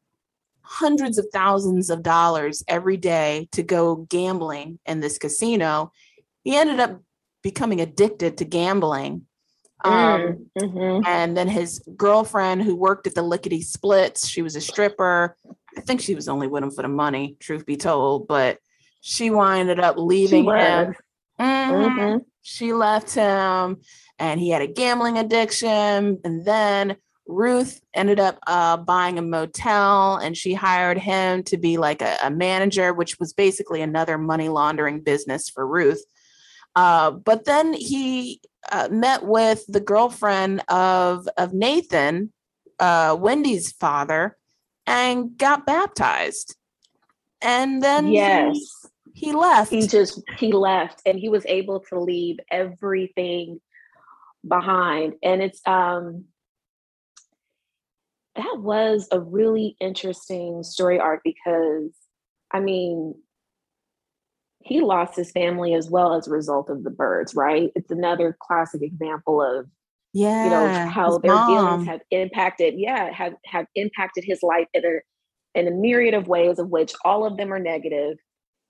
hundreds of thousands of dollars every day to go gambling in this casino, he ended up becoming addicted to gambling. Um, Mm, mhm. and then his girlfriend who worked at the lickety splits she was a stripper i think she was only with him for the money truth be told but she winded up leaving him was. Mhm. Mhm. she left him and he had a gambling addiction and then ruth ended up uh, buying a motel and she hired him to be like a, a manager which was basically another money laundering business for ruth uh, but then he uh, met with the girlfriend of of Nathan, uh, Wendy's father, and got baptized. And then he- yes he, left. he just he left and he was able to leave everything behind and it's um that was a really interesting story arc because i mean he lost his family as well as a result of the Byrdes right it's another classic example of yeah, you know how their mom. dealings have impacted yeah have have impacted his life in a in a myriad of ways of which all of them are negative.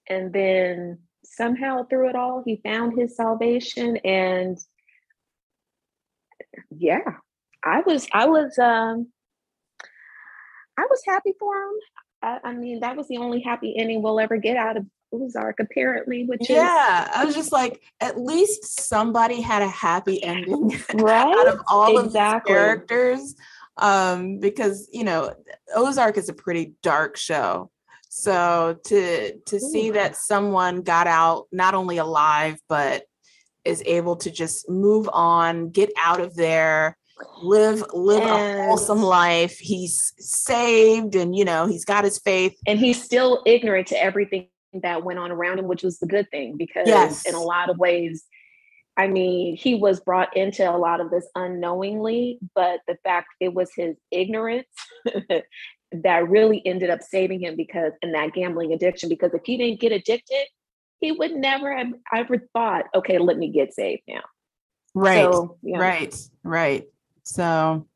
and then somehow through it all he found his salvation and yeah i was i was um i was happy for him i, I mean that was the only happy ending we'll ever get out of ozark apparently which Yeah, I was just like, at least somebody had a happy ending right out of all of Exactly. these characters. Um, because you know, Ozark is a pretty dark show. So to to see that someone got out not only alive, but is able to just move on, get out of there, live live a wholesome life. He's saved and you know, he's got his faith. and he's still ignorant to everything that went on around him, which was the good thing because Yes. in a lot of ways, I mean, he was brought into a lot of this unknowingly, but the fact it was his ignorance that really ended up saving him because in that gambling addiction. Because if he didn't get addicted, he would never have ever thought, okay, let me get saved now. Right. So, yeah. Right. Right. So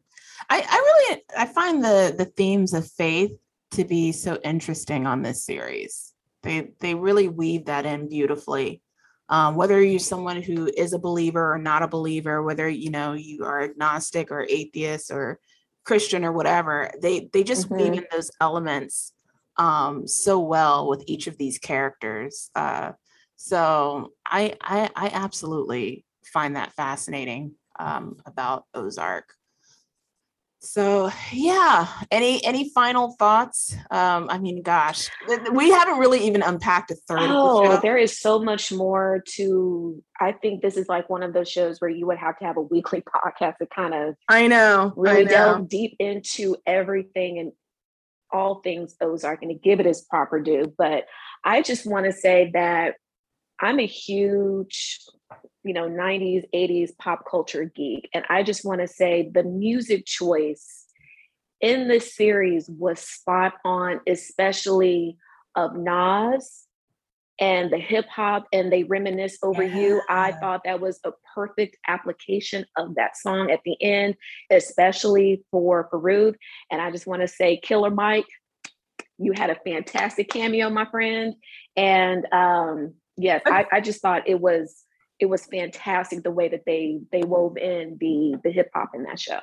I, I really I find the the themes of faith to be so interesting on this series. They they really weave that in beautifully. Um, whether you're someone who is a believer or not a believer, whether you know you are agnostic or atheist or Christian or whatever, they they just mm-hmm. weave in those elements um, so well with each of these characters. Uh, so I, I I absolutely find that fascinating um, about Ozark. So yeah, any any final thoughts? Um, I mean, gosh, we haven't really even unpacked a third. Oh, the there is so much more to. I think this is like one of those shows where you would have to have a weekly podcast to kind of. I know. Really I know. delve deep into everything and all things Ozark and to give it its proper due. But I just want to say that I'm a huge you know 90s 80s pop culture geek. And i just want to say the music choice in this series was spot on especially of nas and the hip hop and they reminisce over yeah. you. I thought that was a perfect application of that song at the end especially for Farouk. And i just want to say killer mike you had a fantastic cameo my friend. And um yes I, I just thought it was it was fantastic the way that they they wove in the the hip hop in that show.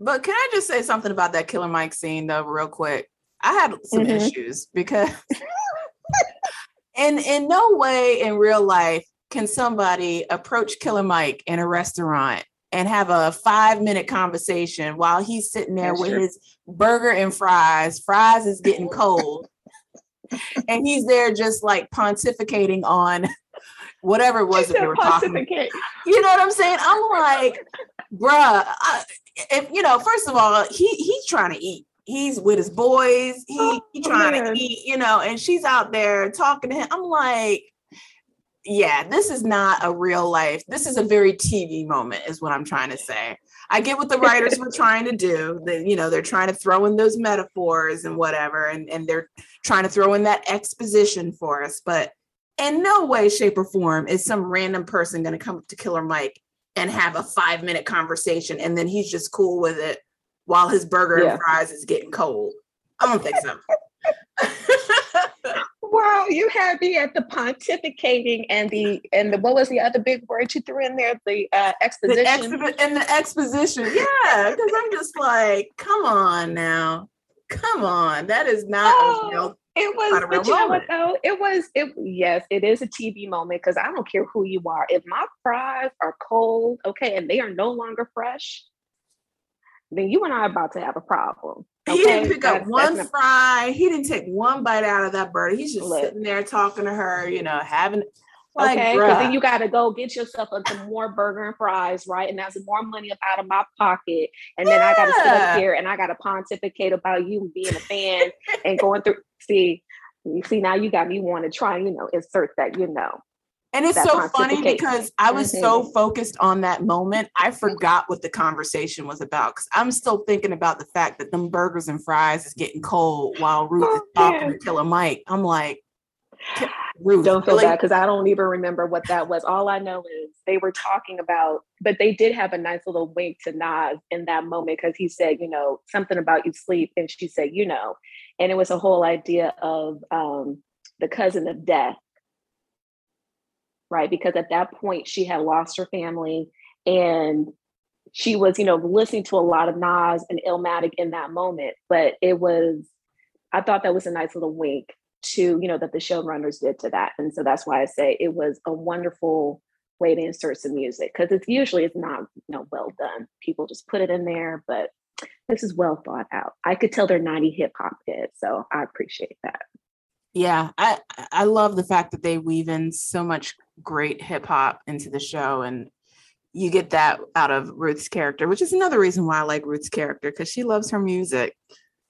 But can I just say something about that Killer Mike scene though, real quick? I had some mm-hmm. issues because and in no way in real life can somebody approach Killer Mike in a restaurant and have a five minute conversation while he's sitting there That's with true. his burger and fries. Fries is getting cold. and he's there just like pontificating on whatever it was that they were talking about. You know what I'm saying? I'm like, bruh, I, if you know, first of all, he he's trying to eat. He's with his boys. He oh, he trying man. to eat, you know, and she's out there talking to him. I'm like, yeah, this is not a real life. This is a very TV moment, is what I'm trying to say. I get what the writers were trying to do. That you know, they're trying to throw in those metaphors and whatever, and, and they're trying to throw in that exposition for us. But in no way, shape, or form is some random person going to come up to Killer Mike and have a five minute conversation and then he's just cool with it while his burger yeah. and fries is getting cold. I don't think so. well, you had me at the pontificating and the and the what was the other big word you threw in there? The uh, exposition. The exhi- and the exposition, yeah. Because I'm just like, come on now, come on, that is not oh. A it was, but you know what though? It was it yes, it is a TV moment because I don't care who you are. If my fries are cold, okay, and they are no longer fresh, then you and I are about to have a problem. Okay? He didn't pick that's, up one fry. He didn't take one bite out of that burger. He's just sitting there talking to her, you know, having like, okay, because then you got to go get yourself some more burger and fries, right? And that's more money up out of my pocket. And then I got to sit up here and I got to pontificate about you being a fan and going through. See, you see, now you got me want to try, you know, insert that, you know. And it's so funny because I was mm-hmm. so focused on that moment, I forgot what the conversation was about. Because I'm still thinking about the fact that them burgers and fries is getting cold while Ruth oh, is talking to Killer Mike. I'm like, Ruth, don't feel really? bad because I don't even remember what that was. All I know is they were talking about, but they did have a nice little wink to Nas in that moment because he said, you know, something about you sleep, and she said, you know, and it was a whole idea of um, the cousin of death, right? Because at that point she had lost her family and she was, you know, listening to a lot of Nas and Illmatic in that moment, but it was, I thought that was a nice little wink to you know that the showrunners did to that and so that's why i say it was a wonderful way to insert some music because it's usually it's not you know well done people just put it in there but this is well thought out i could tell they're 90 hip-hop kids so i appreciate that yeah i i love the fact that they weave in so much great hip-hop into the show and you get that out of ruth's character which is another reason why i like ruth's character because she loves her music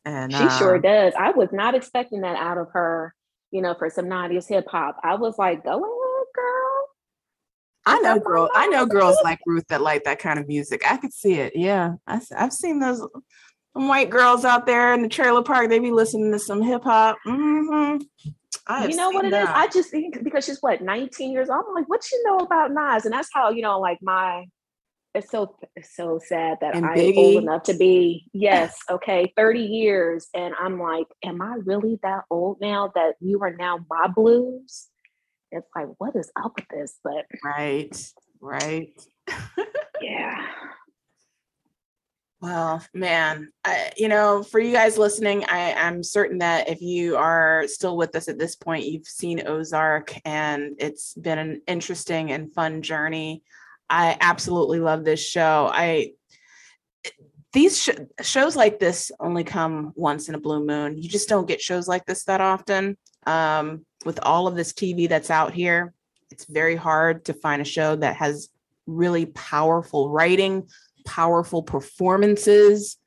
and she uh, sure does. I was not expecting that out of her, you know, for some 90s hip hop. I was like, go. I know girl. I know girls like Ruth that like that kind of music. I could see it. Yeah, I, have seen those white girls out there in the trailer park. They be listening to some hip hop. Mm-hmm. You know what it that. is? I just think because she's what 19 years old. I'm like, what you know about Nas? And that's how you know, like my. It's so it's so sad that I'm old enough to be yes, okay, 30 years, and I'm like, am I really that old now that you are now my blues? It's like, what is up with this? But right, right. yeah. Well, man, I, you know, for you guys listening, I, I'm certain that if you are still with us at this point, you've seen Ozark and it's been an interesting and fun journey. I absolutely love this show. I these sh- shows like this only come once in a blue moon. You just don't get shows like this that often. Um, with all of this TV that's out here, it's very hard to find a show that has really powerful writing, powerful performances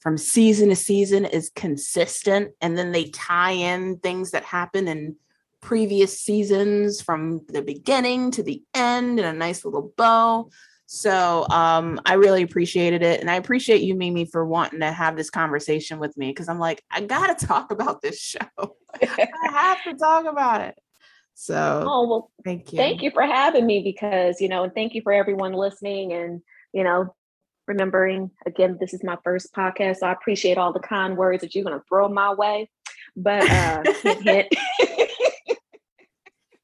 from season to season is consistent. And then they tie in things that happen in previous seasons from the beginning to the end in a nice little bow. So um, I really appreciated it. And I appreciate you, Mimi, for wanting to have this conversation with me because I'm like, I got to talk about this show. I have to talk about it. So, oh, well, thank you. Thank you for having me because, you know, and thank you for everyone listening and, you know, remembering again, this is my first podcast. So I appreciate all the kind words that you're going to throw my way. But, uh, hint, hint.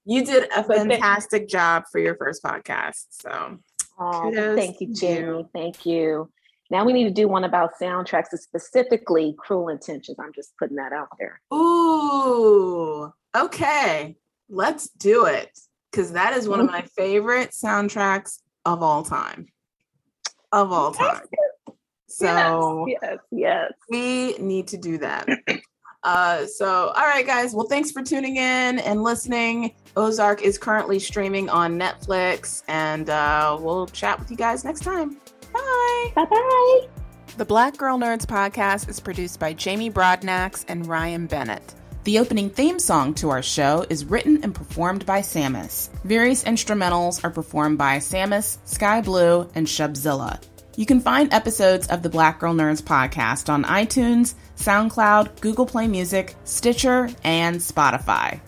you did a fantastic job for your first podcast. So, Oh, thank you, Jamie. Thank you. Now we need to do one about soundtracks, specifically Cruel Intentions. I'm just putting that out there. Ooh, okay. Let's do it. Because that is one of my favorite soundtracks of all time. Of all time. So yes, yes, yes. We need to do that. Uh, so, all right, guys. Well, thanks for tuning in and listening. Ozark is currently streaming on Netflix, and uh, we'll chat with you guys next time. Bye. Bye bye. The Black Girl Nerds podcast is produced by Jamie Broadnax and Ryan Bennett. The opening theme song to our show is written and performed by Samus. Various instrumentals are performed by Samus, Sky Blue, and Shubzilla. You can find episodes of the Black Girl Nerds podcast on iTunes, SoundCloud, Google Play Music, Stitcher, and Spotify.